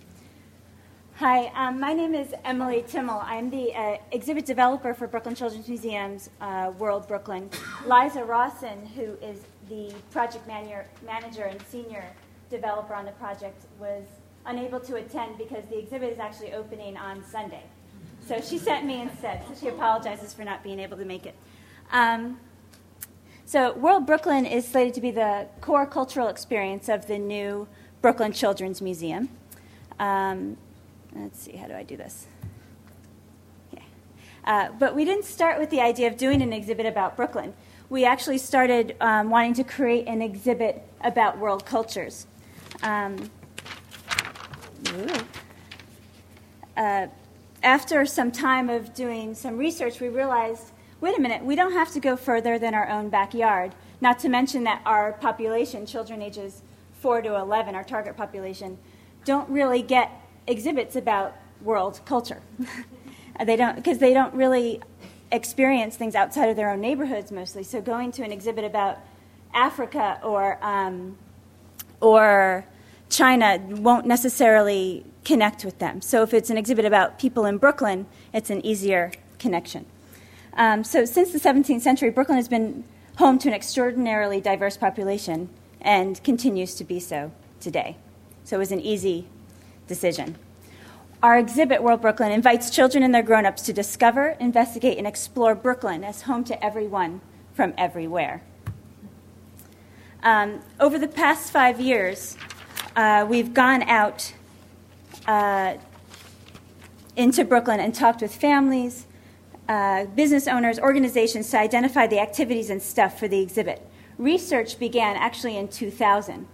Hi, um, my name is Emily Timmel. I'm the uh, exhibit developer for Brooklyn Children's Museum's uh, World Brooklyn. Liza Rawson, who is the project manager, manager and senior developer on the project, was unable to attend because the exhibit is actually opening on Sunday. So she sent me instead. So she apologizes for not being able to make it. Um, so, World Brooklyn is slated to be the core cultural experience of the new Brooklyn Children's Museum. Um, let's see, how do I do this? Yeah. Uh, but we didn't start with the idea of doing an exhibit about Brooklyn. We actually started um, wanting to create an exhibit about world cultures. Um, uh, after some time of doing some research, we realized wait a minute, we don't have to go further than our own backyard. Not to mention that our population, children ages 4 to 11, our target population, don't really get exhibits about world culture. they don't, because they don't really experience things outside of their own neighborhoods mostly. So going to an exhibit about Africa or, um, or China won't necessarily connect with them. So if it's an exhibit about people in Brooklyn, it's an easier connection. Um, so, since the 17th century, Brooklyn has been home to an extraordinarily diverse population and continues to be so today. So, it was an easy decision. Our exhibit, World Brooklyn, invites children and their grown ups to discover, investigate, and explore Brooklyn as home to everyone from everywhere. Um, over the past five years, uh, we've gone out uh, into Brooklyn and talked with families, uh, business owners, organizations to identify the activities and stuff for the exhibit. Research began actually in 2000,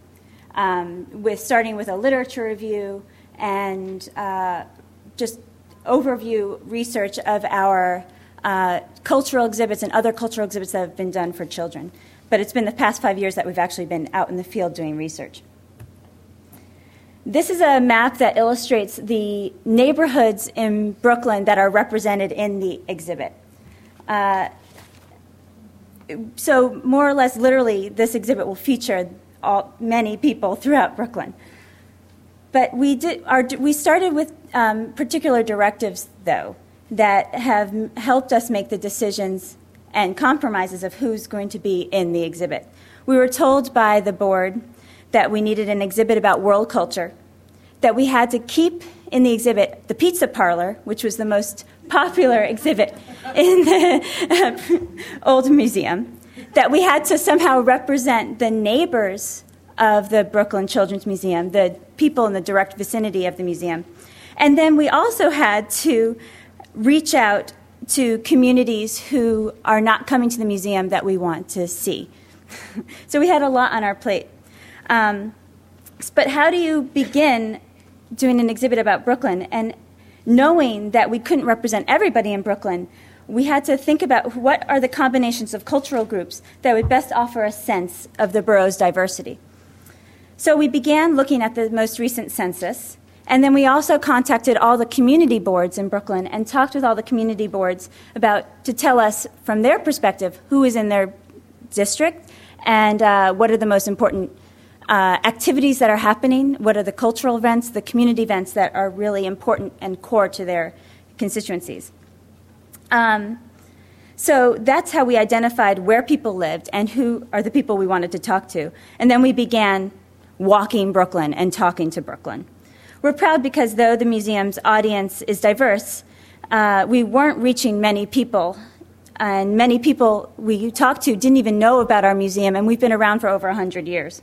um, with starting with a literature review and uh, just overview research of our uh, cultural exhibits and other cultural exhibits that have been done for children. But it's been the past five years that we've actually been out in the field doing research. This is a map that illustrates the neighborhoods in Brooklyn that are represented in the exhibit. Uh, so more or less literally, this exhibit will feature all, many people throughout Brooklyn. But we, did, our, we started with um, particular directives, though, that have helped us make the decisions and compromises of who's going to be in the exhibit. We were told by the board that we needed an exhibit about world culture, that we had to keep in the exhibit the pizza parlor, which was the most popular exhibit in the uh, old museum, that we had to somehow represent the neighbors of the Brooklyn Children's Museum, the people in the direct vicinity of the museum. And then we also had to reach out to communities who are not coming to the museum that we want to see. so we had a lot on our plate. Um, but how do you begin doing an exhibit about Brooklyn? And knowing that we couldn't represent everybody in Brooklyn, we had to think about what are the combinations of cultural groups that would best offer a sense of the borough's diversity. So we began looking at the most recent census, and then we also contacted all the community boards in Brooklyn and talked with all the community boards about to tell us from their perspective who is in their district and uh, what are the most important uh, activities that are happening, what are the cultural events, the community events that are really important and core to their constituencies. Um, so that's how we identified where people lived and who are the people we wanted to talk to. And then we began walking Brooklyn and talking to Brooklyn. We're proud because though the museum's audience is diverse, uh, we weren't reaching many people. And many people we talked to didn't even know about our museum, and we've been around for over 100 years.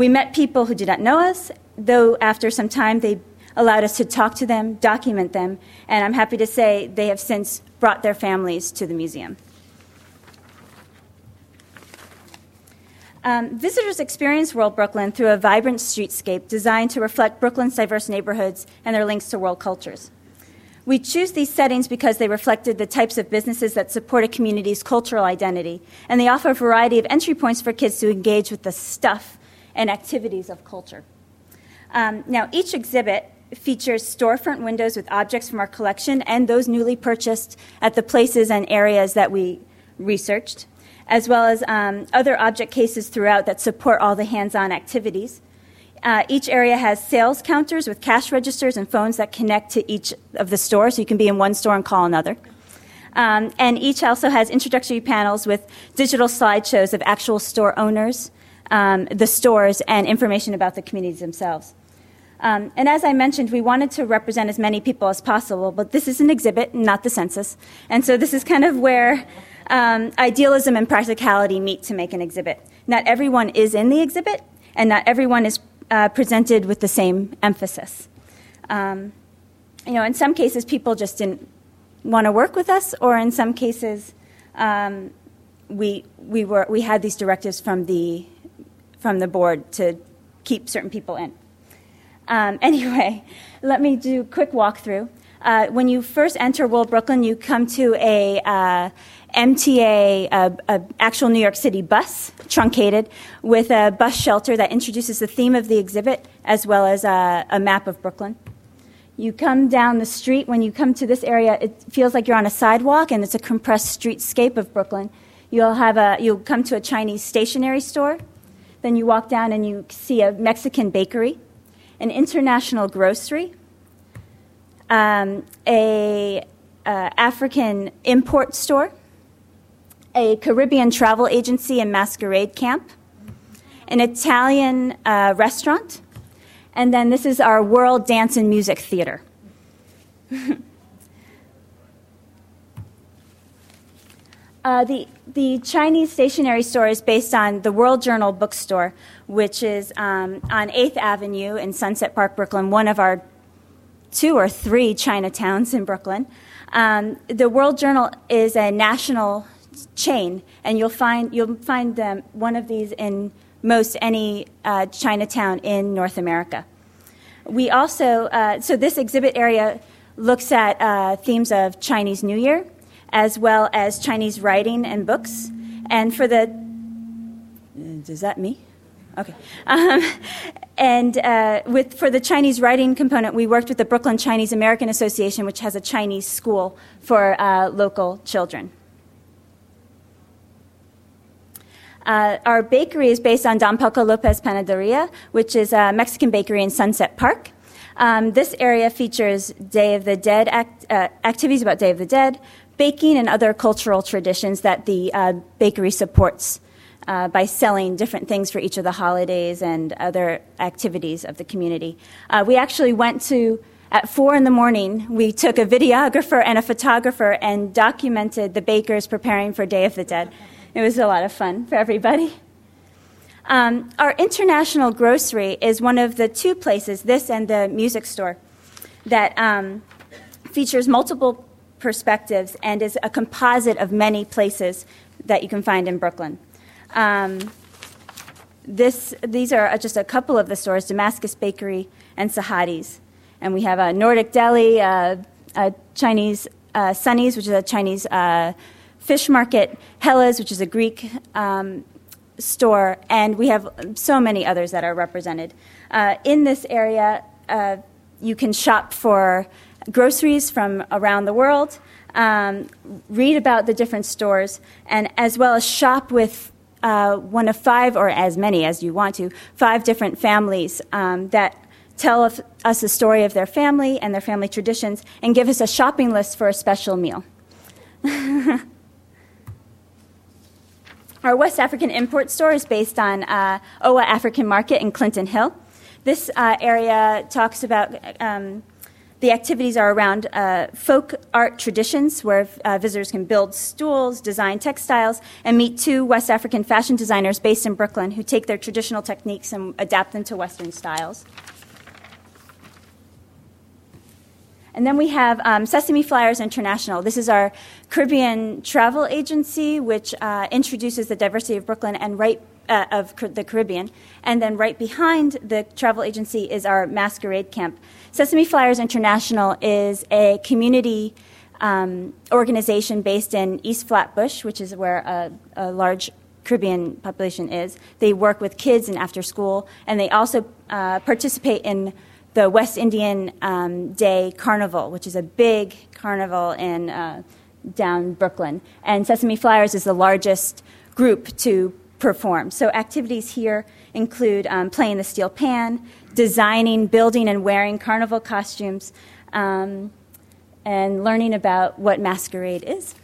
We met people who did not know us, though after some time they allowed us to talk to them, document them, and I'm happy to say they have since brought their families to the museum. Um, visitors experience World Brooklyn through a vibrant streetscape designed to reflect Brooklyn's diverse neighborhoods and their links to world cultures. We choose these settings because they reflected the types of businesses that support a community's cultural identity, and they offer a variety of entry points for kids to engage with the stuff and activities of culture. Um, now, each exhibit features storefront windows with objects from our collection and those newly purchased at the places and areas that we researched as well as um, other object cases throughout that support all the hands on activities. Uh, each area has sales counters with cash registers and phones that connect to each of the stores, so you can be in one store and call another. Um, and each also has introductory panels with digital slideshows of actual store owners, um, the stores, and information about the communities themselves. Um, and as I mentioned, we wanted to represent as many people as possible, but this is an exhibit, not the census. And so this is kind of where um, idealism and practicality meet to make an exhibit. Not everyone is in the exhibit, and not everyone is uh, presented with the same emphasis. Um, you know, in some cases, people just didn't want to work with us, or in some cases, um, we we were we had these directives from the from the board to keep certain people in. Um, anyway, let me do a quick walkthrough. Uh, when you first enter World Brooklyn, you come to a uh, MTA, a, a, actual New York City bus, truncated, with a bus shelter that introduces the theme of the exhibit as well as a, a map of Brooklyn. You come down the street. When you come to this area, it feels like you're on a sidewalk, and it's a compressed streetscape of Brooklyn. You'll have a you'll come to a Chinese stationery store. Then you walk down and you see a Mexican bakery, an international grocery, um, a uh, African import store, a Caribbean travel agency and masquerade camp, an Italian uh, restaurant, and then this is our World Dance and Music Theater. uh, the, the Chinese stationery store is based on the World Journal bookstore, which is um, on 8th Avenue in Sunset Park, Brooklyn, one of our two or three Chinatowns in Brooklyn. Um, the World Journal is a national chain, and you'll find you'll find them one of these in most any uh, Chinatown in North America. We also uh, so this exhibit area looks at uh, themes of Chinese New Year as well as Chinese writing and books. And for the does that me? Okay. Um, and uh, with, for the Chinese writing component, we worked with the Brooklyn Chinese American Association, which has a Chinese school for uh, local children. Uh, our bakery is based on Don Paco Lopez Panaderia, which is a Mexican bakery in Sunset Park. Um, this area features Day of the Dead act, uh, activities about Day of the Dead, baking, and other cultural traditions that the uh, bakery supports uh, by selling different things for each of the holidays and other activities of the community. Uh, we actually went to at four in the morning, we took a videographer and a photographer and documented the bakers preparing for Day of the Dead. It was a lot of fun for everybody. Um, our international grocery is one of the two places, this and the music store, that um, features multiple perspectives and is a composite of many places that you can find in Brooklyn. Um, this, these are just a couple of the stores Damascus Bakery and Sahadi's. And we have a Nordic Deli, uh, a Chinese uh, Sunny's, which is a Chinese uh, fish market, Hella's, which is a Greek um, store, and we have so many others that are represented. Uh, in this area, uh, you can shop for groceries from around the world, um, read about the different stores, and as well as shop with uh, one of five, or as many as you want to, five different families um, that tell us the story of their family and their family traditions, and give us a shopping list for a special meal. Our West African import store is based on uh, Owa African Market in Clinton Hill. This uh, area talks about um, the activities are around uh, folk art traditions where uh, visitors can build stools, design textiles, and meet two West African fashion designers based in Brooklyn who take their traditional techniques and adapt them to Western styles. And then we have um, Sesame Flyers International. This is our Caribbean travel agency, which uh, introduces the diversity of Brooklyn and right uh, of the Caribbean. And then right behind the travel agency is our masquerade camp. Sesame Flyers International is a community um, organization based in East Flatbush, which is where a, a, large Caribbean population is. They work with kids and after school, and they also uh, participate in the West Indian um, Day Carnival, which is a big carnival in uh, down Brooklyn. And Sesame Flyers is the largest group to perform. So activities here include um, playing the steel pan, designing, building, and wearing carnival costumes, um, and learning about what masquerade is.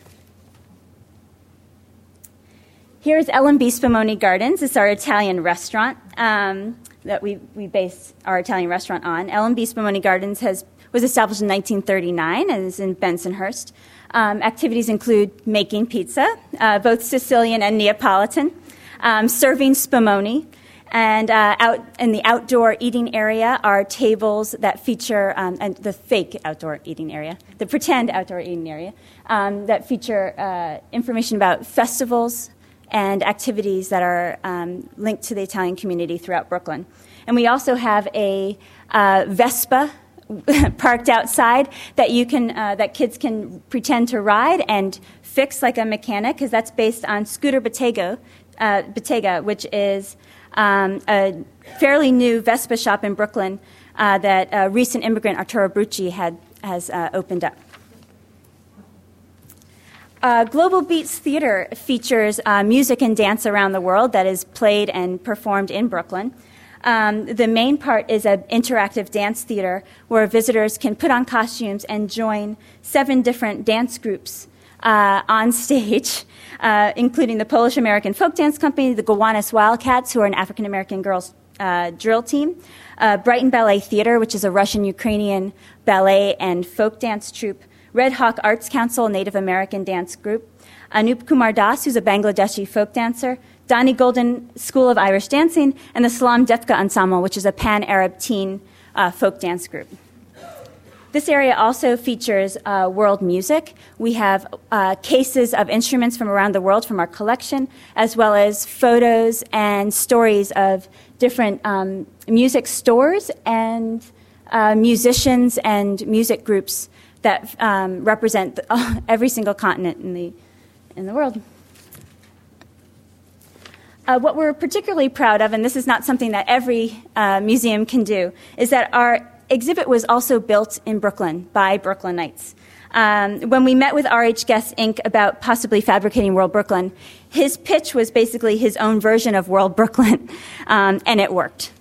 Here's L&B Spumoni Gardens. It's our Italian restaurant. Um, that we, we base our Italian restaurant on. L&B Spumoni Gardens has, was established in 1939 and is in Bensonhurst. Um, activities include making pizza, uh, both Sicilian and Neapolitan, um, serving spumoni, and uh, out in the outdoor eating area are tables that feature um, and the fake outdoor eating area, the pretend outdoor eating area um, that feature uh, information about festivals, and activities that are um, linked to the Italian community throughout Brooklyn. And we also have a uh, Vespa parked outside that you can uh, that kids can pretend to ride and fix like a mechanic because that's based on Scooter Bottega, uh, Bottega which is um, a fairly new Vespa shop in Brooklyn uh, that a recent immigrant Arturo Brucci had has uh, opened up. Uh, Global Beats Theater features uh, music and dance around the world that is played and performed in Brooklyn. Um, the main part is an interactive dance theater where visitors can put on costumes and join seven different dance groups uh, on stage, uh, including the Polish American Folk Dance Company, the Gowanus Wildcats, who are an African American girls uh, drill team, uh, Brighton Ballet Theater, which is a Russian Ukrainian ballet and folk dance troupe Red Hawk Arts Council, Native American dance group, Anup Kumar Das, who's a Bangladeshi folk dancer, Donny Golden School of Irish Dancing, and the Salam Dabke Ensemble, which is a pan Arab teen uh, folk dance group. This area also features uh, world music. We have uh, cases of instruments from around the world from our collection, as well as photos and stories of different um, music stores and uh, musicians and music groups that um, represent the, every single continent in the, in the world. Uh, what we're particularly proud of, and this is not something that every uh, museum can do, is that our exhibit was also built in Brooklyn by Brooklynites. Um, when we met with RH Guest Inc. about possibly fabricating World Brooklyn, his pitch was basically his own version of World Brooklyn, um, and it worked.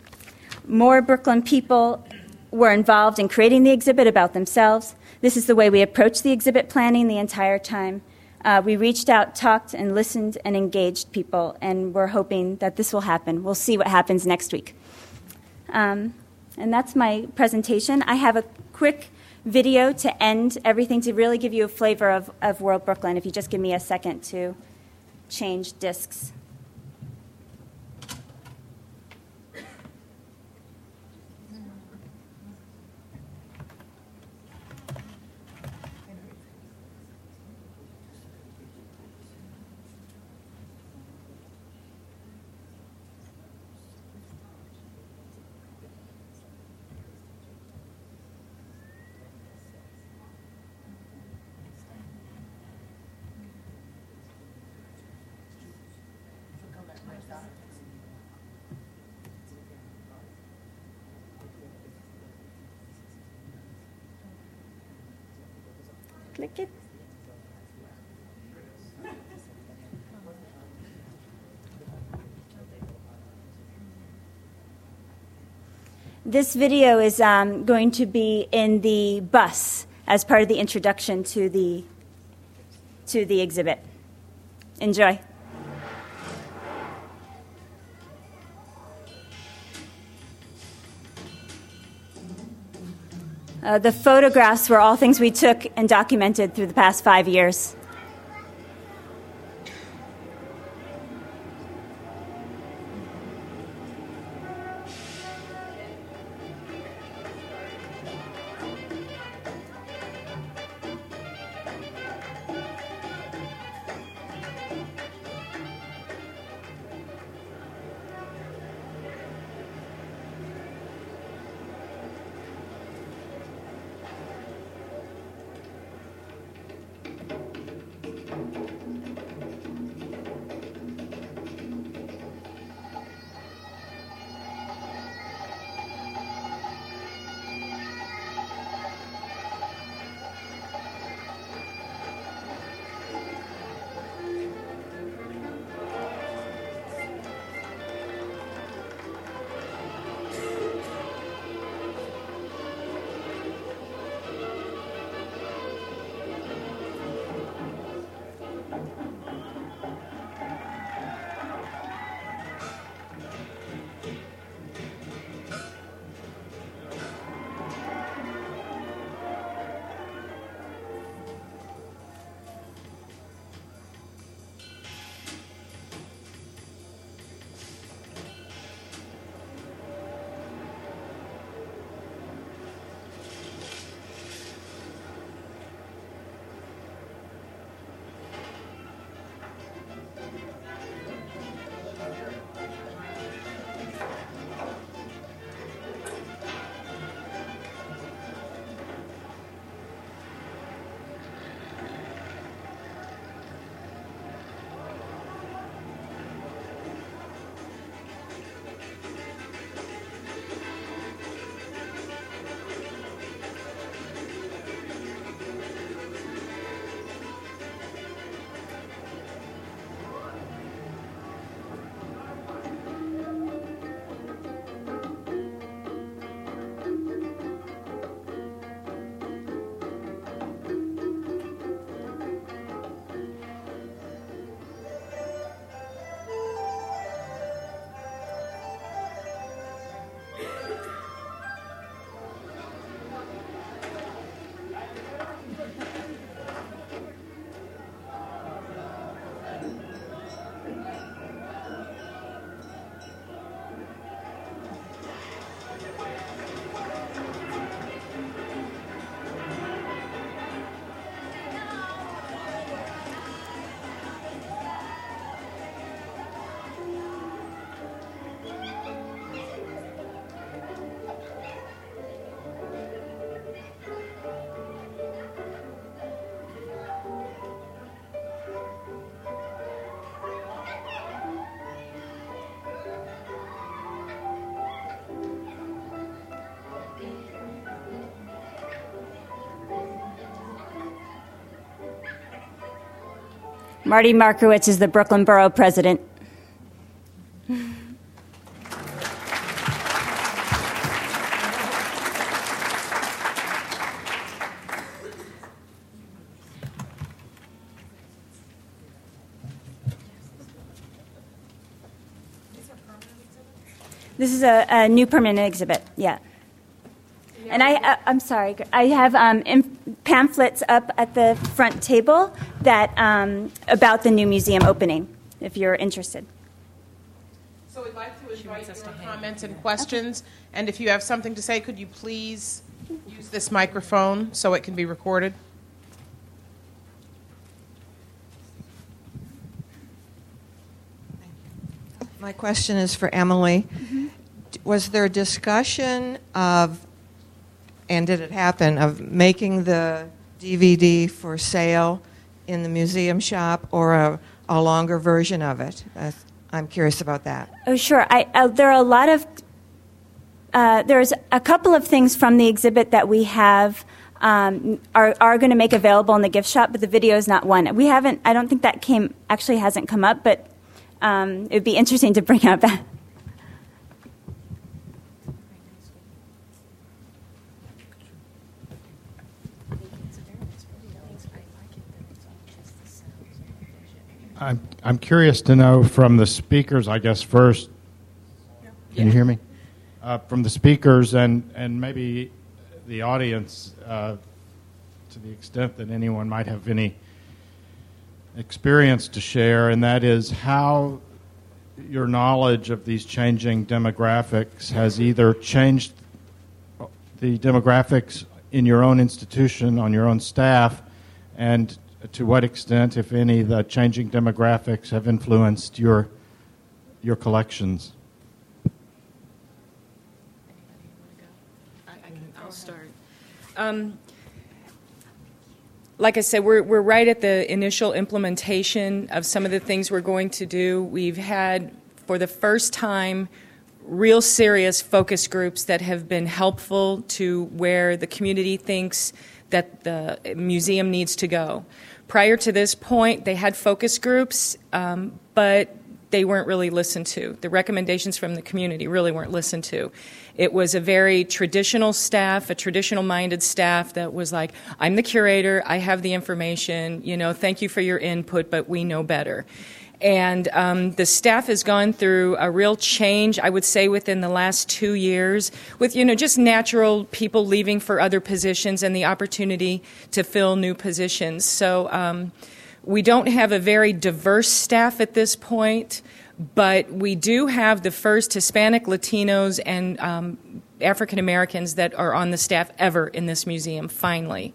More Brooklyn people were involved in creating the exhibit about themselves. This is the way we approached the exhibit planning the entire time. Uh, we reached out, talked, and listened and engaged people, and we're hoping that this will happen. We'll see what happens next week. Um, and that's my presentation. I have a quick video to end everything to really give you a flavor of, of World Brooklyn, if you just give me a second to change discs. Click it. This video is um, going to be in the bus as part of the introduction to the to the exhibit. Enjoy. Uh, the photographs were all things we took and documented through the past five years. Marty Markowitz is the Brooklyn Borough President. This is a, a new permanent exhibit, yeah. And I, uh, I'm sorry, I have um, pamphlets up at the front table that um, about the new museum opening, if you're interested. So we'd like to invite your comments and questions, and if you have something to say, could you please use this microphone so it can be recorded? My question is for Emily. Mm-hmm. Was there discussion of, and did it happen, of making the DVD for sale in the museum shop or a, a longer version of it? I'm curious about that. Oh, sure. I, uh, there are a lot of, uh, there's a couple of things from the exhibit that we have. Um, are, are going to make available in the gift shop, but the video is not one. We haven't. I don't think that came actually hasn't come up, but um, it would be interesting to bring up I'm, I'm curious to know from the speakers, I guess, first. Can you hear me? Uh, from the speakers and, and maybe the audience, uh, to the extent that anyone might have any experience to share, and that is how your knowledge of these changing demographics has either changed the demographics in your own institution, on your own staff, and to what extent, if any, the changing demographics have influenced your, your collections? I, will start. Um, like I said, we're, we're right at the initial implementation of some of the things we're going to do. We've had, for the first time, real serious focus groups that have been helpful to where the community thinks that the museum needs to go. Prior to this point, they had focus groups, um, but they weren't really listened to. The recommendations from the community really weren't listened to. It was a very traditional staff, a traditional minded staff that was like, I'm the curator, I have the information, you know, thank you for your input, but we know better. And um, the staff has gone through a real change, I would say, within the last two years, with you know just natural people leaving for other positions and the opportunity to fill new positions. So um, we don't have a very diverse staff at this point but we do have the first Hispanic, Latinos, and um, African Americans that are on the staff ever in this museum, finally.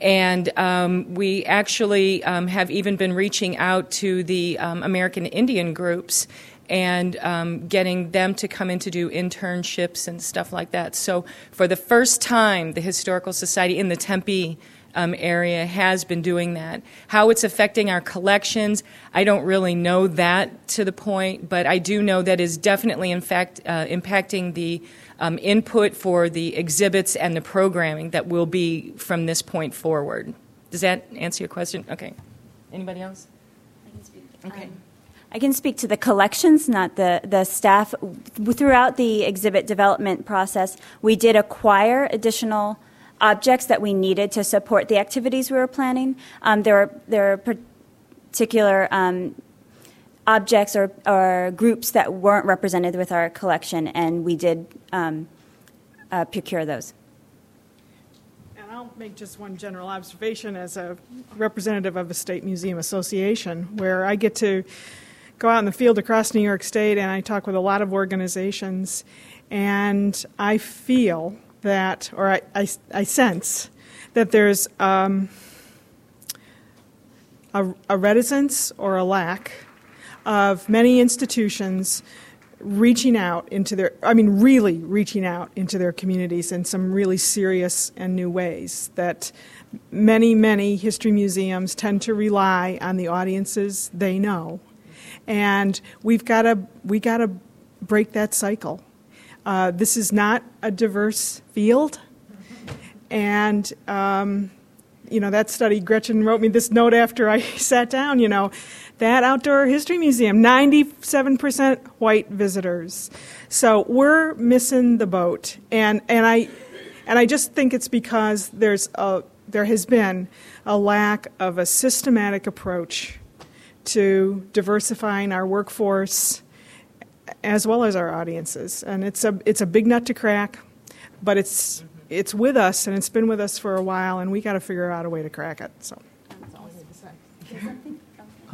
And um, we actually um, have even been reaching out to the um, American Indian groups and um, getting them to come in to do internships and stuff like that. So, for the first time, the Historical Society in the Tempe um, area has been doing that. How it's affecting our collections, I don't really know that to the point, but I do know that is definitely, in fact, uh, impacting the um, input for the exhibits and the programming that will be from this point forward. Does that answer your question? Okay. Anybody else? I can speak. Okay. Um, I can speak to the collections, not the, the staff. Throughout the exhibit development process, we did acquire additional objects that we needed to support the activities we were planning. Um, there, are, there are particular um, objects or, or, groups that weren't represented with our collection, and we did um, uh, procure those. And I'll make just one general observation as a representative of the State Museum Association, where I get to go out in the field across New York State and I talk with a lot of organizations, and I feel that, or I, I, I sense that there's um, a, a reticence or a lack of many institutions reaching out into their i mean really reaching out into their communities in some really serious and new ways that many many history museums tend to rely on the audiences they know. And we've got to we got to break that cycle. Uh, this is not a diverse field, and um, you know, that study, Gretchen wrote me this note after I sat down, you know, that outdoor history museum, 97% white visitors. So we're missing the boat. And, and, I, and I just think it's because there's a, there has been a lack of a systematic approach to diversifying our workforce as well as our audiences. And it's a, it's a big nut to crack, but it's, it's with us and it's been with us for a while, and we got to figure out a way to crack it. So.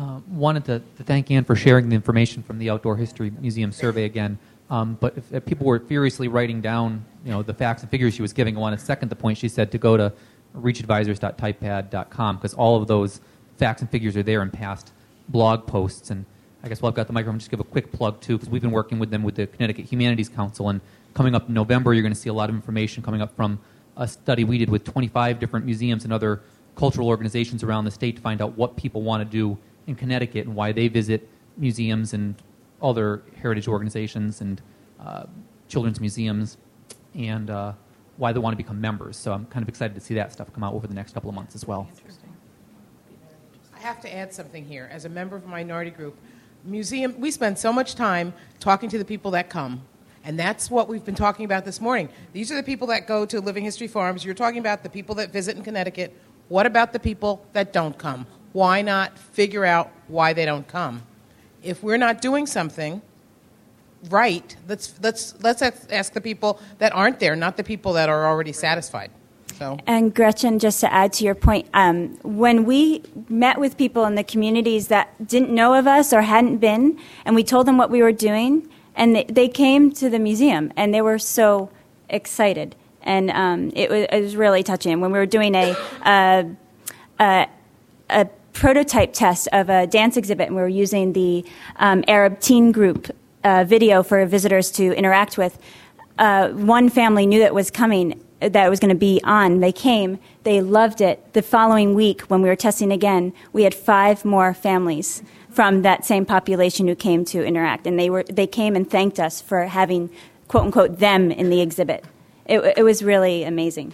Uh, wanted to, to, thank Anne for sharing the information from the Outdoor History Museum survey again. Um, but if, if, people were furiously writing down, you know, the facts and figures she was giving, I want to second the point she said to go to reachadvisors.typepad.com because all of those facts and figures are there in past blog posts. And I guess while I've got the microphone, just give a quick plug too because we've been working with them with the Connecticut Humanities Council. And coming up in November, you're going to see a lot of information coming up from a study we did with 25 different museums and other cultural organizations around the state to find out what people want to do in Connecticut and why they visit museums and other heritage organizations and uh, children's museums and uh, why they want to become members. So I'm kind of excited to see that stuff come out over the next couple of months as well. I have to add something here. As a member of a minority group, museum, we spend so much time talking to the people that come. And that's what we've been talking about this morning. These are the people that go to Living History Farms. You're talking about the people that visit in Connecticut. What about the people that don't come? Why not figure out why they don't come? If we're not doing something right, let's, let's, let's ask the people that aren't there, not the people that are already satisfied. So. And Gretchen, just to add to your point, um, when we met with people in the communities that didn't know of us or hadn't been, and we told them what we were doing, and they, they came to the museum and they were so excited. And um, it, was, it, was, really touching. When we were doing a, uh, a, a prototype test of a dance exhibit, and we were using the um, Arab teen group uh, video for visitors to interact with. Uh, one family knew that was coming, that it was going to be on. They came, they loved it. The following week, when we were testing again, we had five more families from that same population who came to interact, and they were they came and thanked us for having quote unquote them in the exhibit. It, it was really amazing.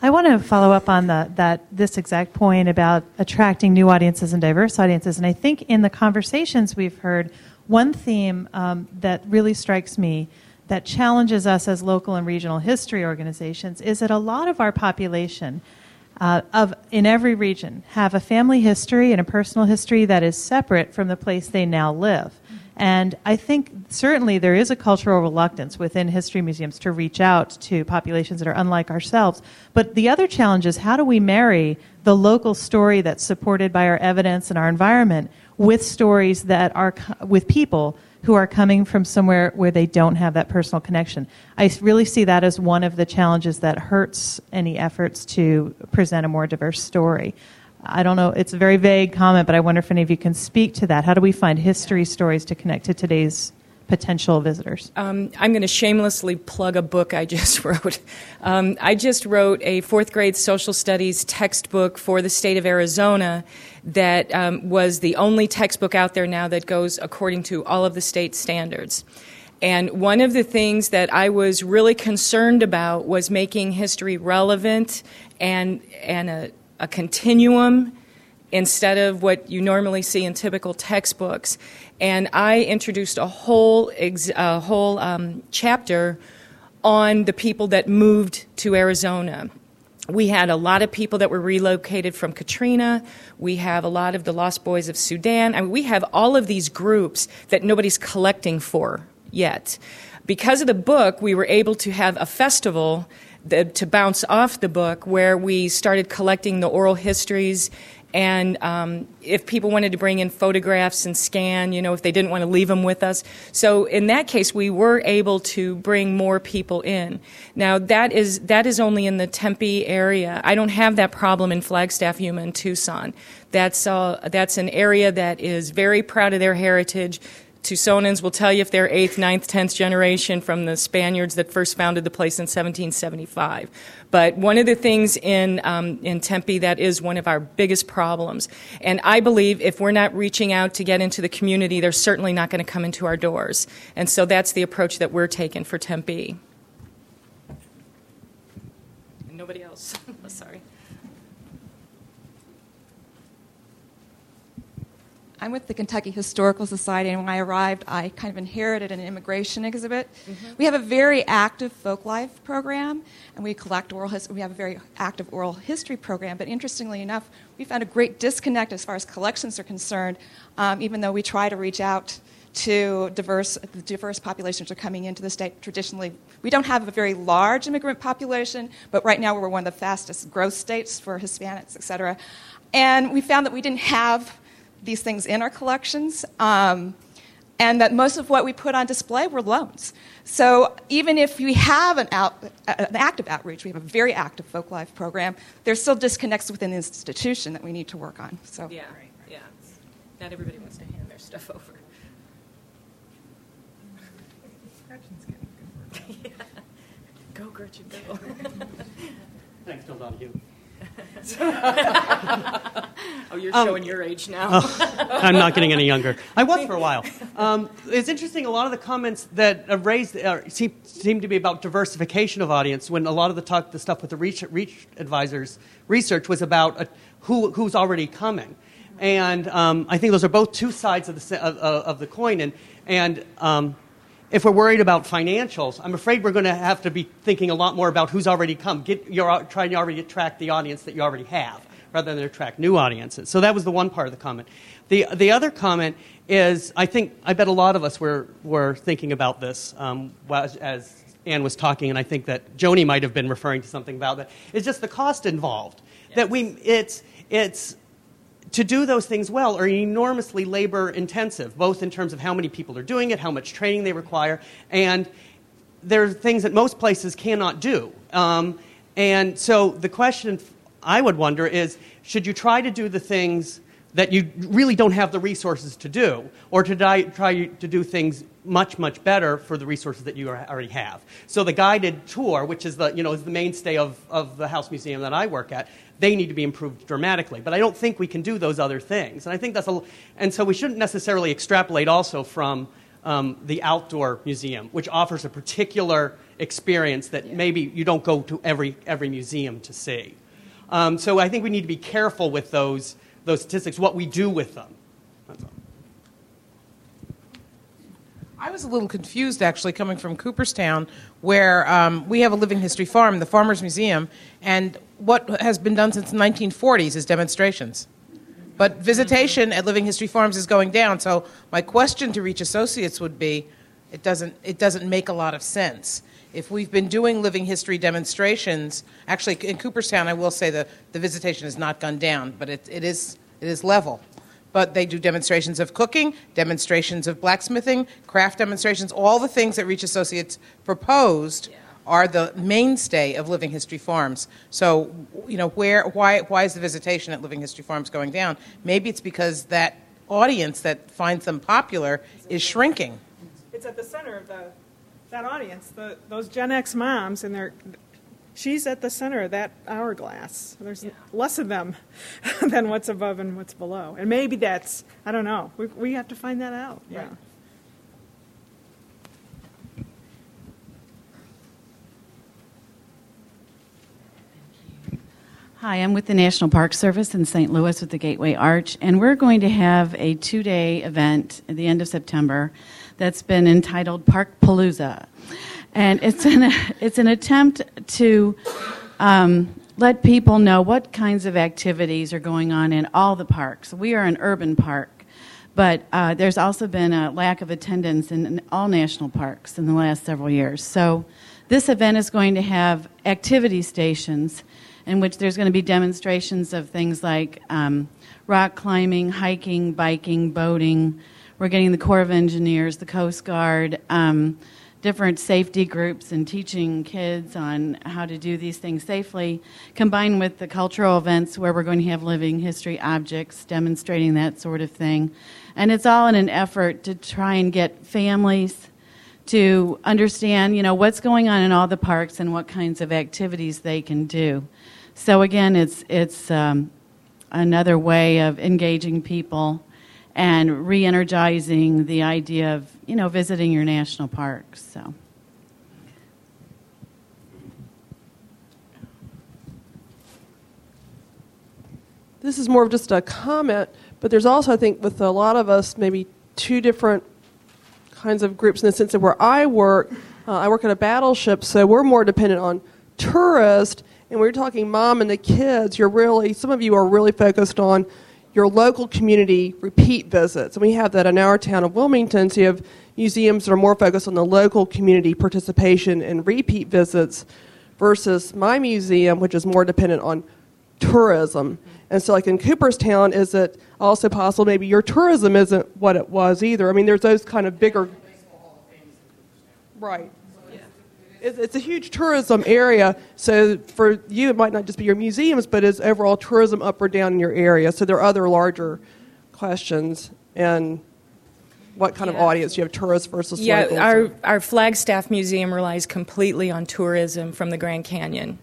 I want to follow up on the, that this exact point about attracting new audiences and diverse audiences. And I think in the conversations we've heard, one theme um, that really strikes me that challenges us as local and regional history organizations is that a lot of our population uh, of in every region have a family history and a personal history that is separate from the place they now live. And I think certainly there is a cultural reluctance within history museums to reach out to populations that are unlike ourselves. But the other challenge is how do we marry the local story that's supported by our evidence and our environment with stories that are with people who are coming from somewhere where they don't have that personal connection. I really see that as one of the challenges that hurts any efforts to present a more diverse story. I don't know, it's a very vague comment, but I wonder if any of you can speak to that. How do we find history stories to connect to today's potential visitors? Um, I'm going to shamelessly plug a book I just wrote. Um, I just wrote a fourth grade social studies textbook for the state of Arizona that um, was the only textbook out there now that goes according to all of the state standards. And one of the things that I was really concerned about was making history relevant and, and a, a continuum instead of what you normally see in typical textbooks. And I introduced a whole, ex- a whole um, chapter on the people that moved to Arizona. We had a lot of people that were relocated from Katrina. We have a lot of the Lost Boys of Sudan. I mean, we have all of these groups that nobody's collecting for yet. Because of the book, we were able to have a festival the, to bounce off the book where we started collecting the oral histories and um, if people wanted to bring in photographs and scan, you know, if they didn't want to leave them with us. So in that case, we were able to bring more people in. Now that is that is only in the Tempe area. I don't have that problem in Flagstaff, Yuma, and Tucson. That's uh, that's an area that is very proud of their heritage. Tucsonans will tell you if they're eighth, ninth, tenth generation from the Spaniards that first founded the place in 1775. But one of the things in um, in Tempe that is one of our biggest problems, and I believe if we're not reaching out to get into the community, they're certainly not going to come into our doors. And so that's the approach that we're taking for Tempe. And nobody else. Sorry. I'm with the Kentucky Historical Society, and when I arrived, I kind of inherited an immigration exhibit. Mm-hmm. We have a very active folk life program, and we collect oral history. We have a very active oral history program, but interestingly enough, we found a great disconnect as far as collections are concerned, um, even though we try to reach out to diverse, the diverse populations are coming into the state. Traditionally, we don't have a very large immigrant population, but right now we're one of the fastest growth states for Hispanics, et cetera. And we found that we didn't have these things in our collections, um, and that most of what we put on display were loans. So even if we have an, out, an active outreach, we have a very active folk life program, there's still disconnects within the institution that we need to work on. So yeah, yeah. Not everybody wants to hand their stuff over. Gretchen's getting good work. yeah. Go, Gretchen, go. Thanks, Bill Donahue. oh, you're um, showing your age now. oh, I'm not getting any younger. I was for a while. Um, it's interesting. A lot of the comments that are raised uh, seem, seem to be about diversification of audience. When a lot of the talk, the stuff with the reach, reach advisors research was about uh, who, who's already coming, and um, I think those are both two sides of the of, of the coin. And and um, if we're worried about financials, I'm afraid we're going to have to be thinking a lot more about who's already come. Get, you're trying to already attract the audience that you already have rather than attract new audiences. So that was the one part of the comment. The, the other comment is I think, I bet a lot of us were, were thinking about this um, as, as Anne was talking, and I think that Joni might have been referring to something about that. It's just the cost involved. Yes. That we, it's, it's to do those things well are enormously labor intensive, both in terms of how many people are doing it, how much training they require, and there are things that most places cannot do. Um, and so the question I would wonder is should you try to do the things that you really don't have the resources to do, or to die, try to do things much, much better for the resources that you already have? So the guided tour, which is the, you know, is the mainstay of, of the House Museum that I work at, they need to be improved dramatically. But I don't think we can do those other things. And I think that's a, and so we shouldn't necessarily extrapolate also from um, the outdoor museum, which offers a particular experience that maybe you don't go to every, every museum to see. Um, so I think we need to be careful with those, those statistics, what we do with them. I was a little confused actually coming from Cooperstown, where um, we have a living history farm, the Farmers Museum, and what has been done since the 1940s is demonstrations. But visitation at Living History Farms is going down. So my question to Reach Associates would be, it doesn't it doesn't make a lot of sense. If we've been doing living history demonstrations, actually in Cooperstown, I will say that the visitation has not gone down, but it, it is it is level. But they do demonstrations of cooking, demonstrations of blacksmithing, craft demonstrations, all the things that Reach Associates proposed. Yeah are the mainstay of Living History Farms. So, you know, where, why, why is the visitation at Living History Farms going down? Maybe it's because that audience that finds them popular is shrinking. It's at the center of the, that audience, the, those Gen X moms, and they're, she's at the center of that hourglass. There's yeah. less of them than what's above and what's below. And maybe that's, I don't know, we, we have to find that out. Yeah. Right. Hi, I'm with the National Park Service in St. Louis with the Gateway Arch, and we're going to have a two day event at the end of September that's been entitled Park Palooza. And it's an, it's an attempt to um, let people know what kinds of activities are going on in all the parks. We are an urban park, but uh, there's also been a lack of attendance in all national parks in the last several years. So this event is going to have activity stations in which there's going to be demonstrations of things like um, rock climbing, hiking, biking, boating. We're getting the Corps of Engineers, the Coast Guard, um, different safety groups, and teaching kids on how to do these things safely, combined with the cultural events where we're going to have living history objects demonstrating that sort of thing. And it's all in an effort to try and get families to understand, you know, what's going on in all the parks and what kinds of activities they can do. So again, it's it's um, another way of engaging people and re-energizing the idea of you know, visiting your national parks. So. This is more of just a comment, but there's also, I think, with a lot of us, maybe two different kinds of groups in the sense that where I work, uh, I work at a battleship, so we're more dependent on tourists. And we're talking mom and the kids, you're really, some of you are really focused on your local community repeat visits. And we have that in our town of Wilmington. So you have museums that are more focused on the local community participation and repeat visits versus my museum, which is more dependent on tourism. And so, like in Cooperstown, is it also possible maybe your tourism isn't what it was either? I mean, there's those kind of bigger. Right. It's a huge tourism area, so for you, it might not just be your museums, but is overall tourism up or down in your area. So there are other larger questions, and what kind Yeah. of audience you have, tourists versus Yeah, locals? our, our Flagstaff Museum relies completely on tourism from the Grand Canyon.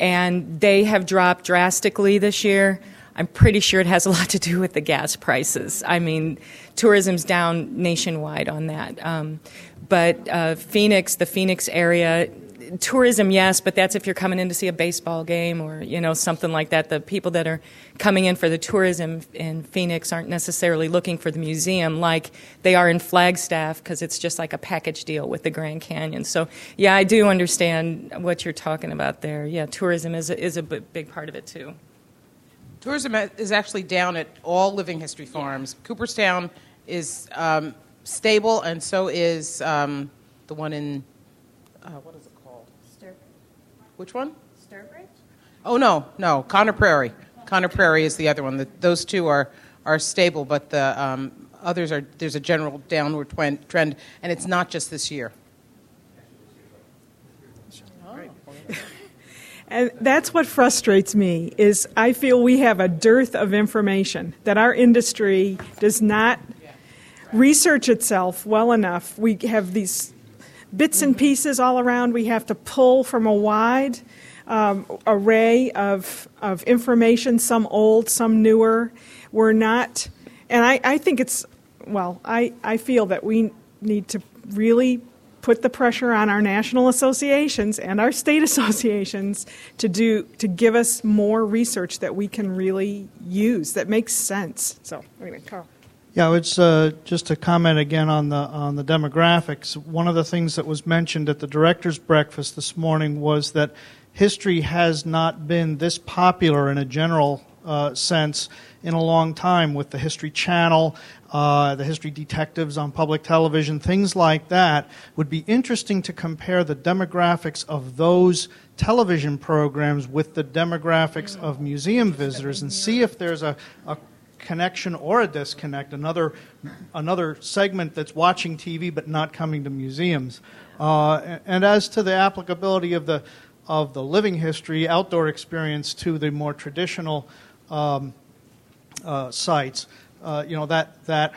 And they have dropped drastically this year. I'm pretty sure it has a lot to do with the gas prices. I mean, tourism's down nationwide on that. Um, but uh, Phoenix, the Phoenix area, tourism, yes, but that's if you're coming in to see a baseball game or you know something like that. The people that are coming in for the tourism in Phoenix aren't necessarily looking for the museum like they are in Flagstaff because it's just like a package deal with the Grand Canyon. So yeah, I do understand what you're talking about there. Yeah, tourism is a, is a big part of it too. Tourism is actually down at all living history farms. Cooperstown is um, stable, and so is um, the one in uh, what is it called? Which one? Sturbridge? Oh no, no, Conner Prairie. Conner Prairie is the other one. The, those two are are stable, but the um, others are there's a general downward twen- trend, and it's not just this year. And that's what frustrates me is I feel we have a dearth of information that our industry does not research itself well enough. We have these bits and pieces all around. We have to pull from a wide um, array of of information, some old, some newer. We're not, and I, I think it's well. I, I feel that we need to really put the pressure on our national associations and our state associations to do to give us more research that we can really use that makes sense. So anyway, Carl. Yeah, it's uh, just to comment again on the on the demographics. One of the things that was mentioned at the directors' breakfast this morning was that history has not been this popular in a general uh, sense in a long time with the History Channel, uh, the History Detectives on public television, things like that. Would be interesting to compare the demographics of those television programs with the demographics of museum visitors and see if there's a, a connection or a disconnect, another, another segment that's watching TV but not coming to museums. Uh, and, as to the applicability of the, of the living history outdoor experience to the more traditional um, uh, sites, uh, you know, that, that,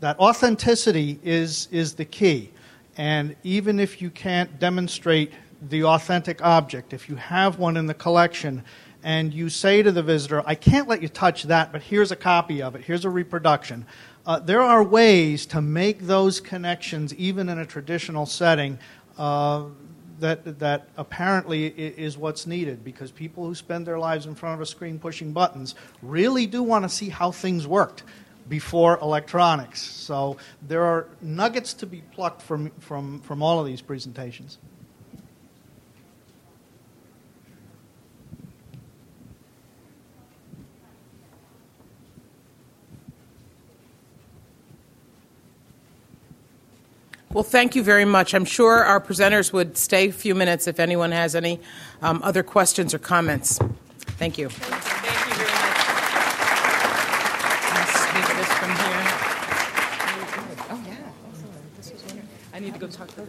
that authenticity is, is the key. And even if you can't demonstrate the authentic object, if you have one in the collection, and you say to the visitor, I can't let you touch that, but here's a copy of it, here's a reproduction. Uh, there are ways to make those connections, even in a traditional setting, uh, that, that apparently is what's needed because people who spend their lives in front of a screen pushing buttons really do want to see how things worked before electronics. So there are nuggets to be plucked from, from, from all of these presentations. Well, thank you very much. I'm sure our presenters would stay a few minutes if anyone has any um, other questions or comments. Thank you. Thank you very much. This from here. Oh, yeah. I need to go talk to the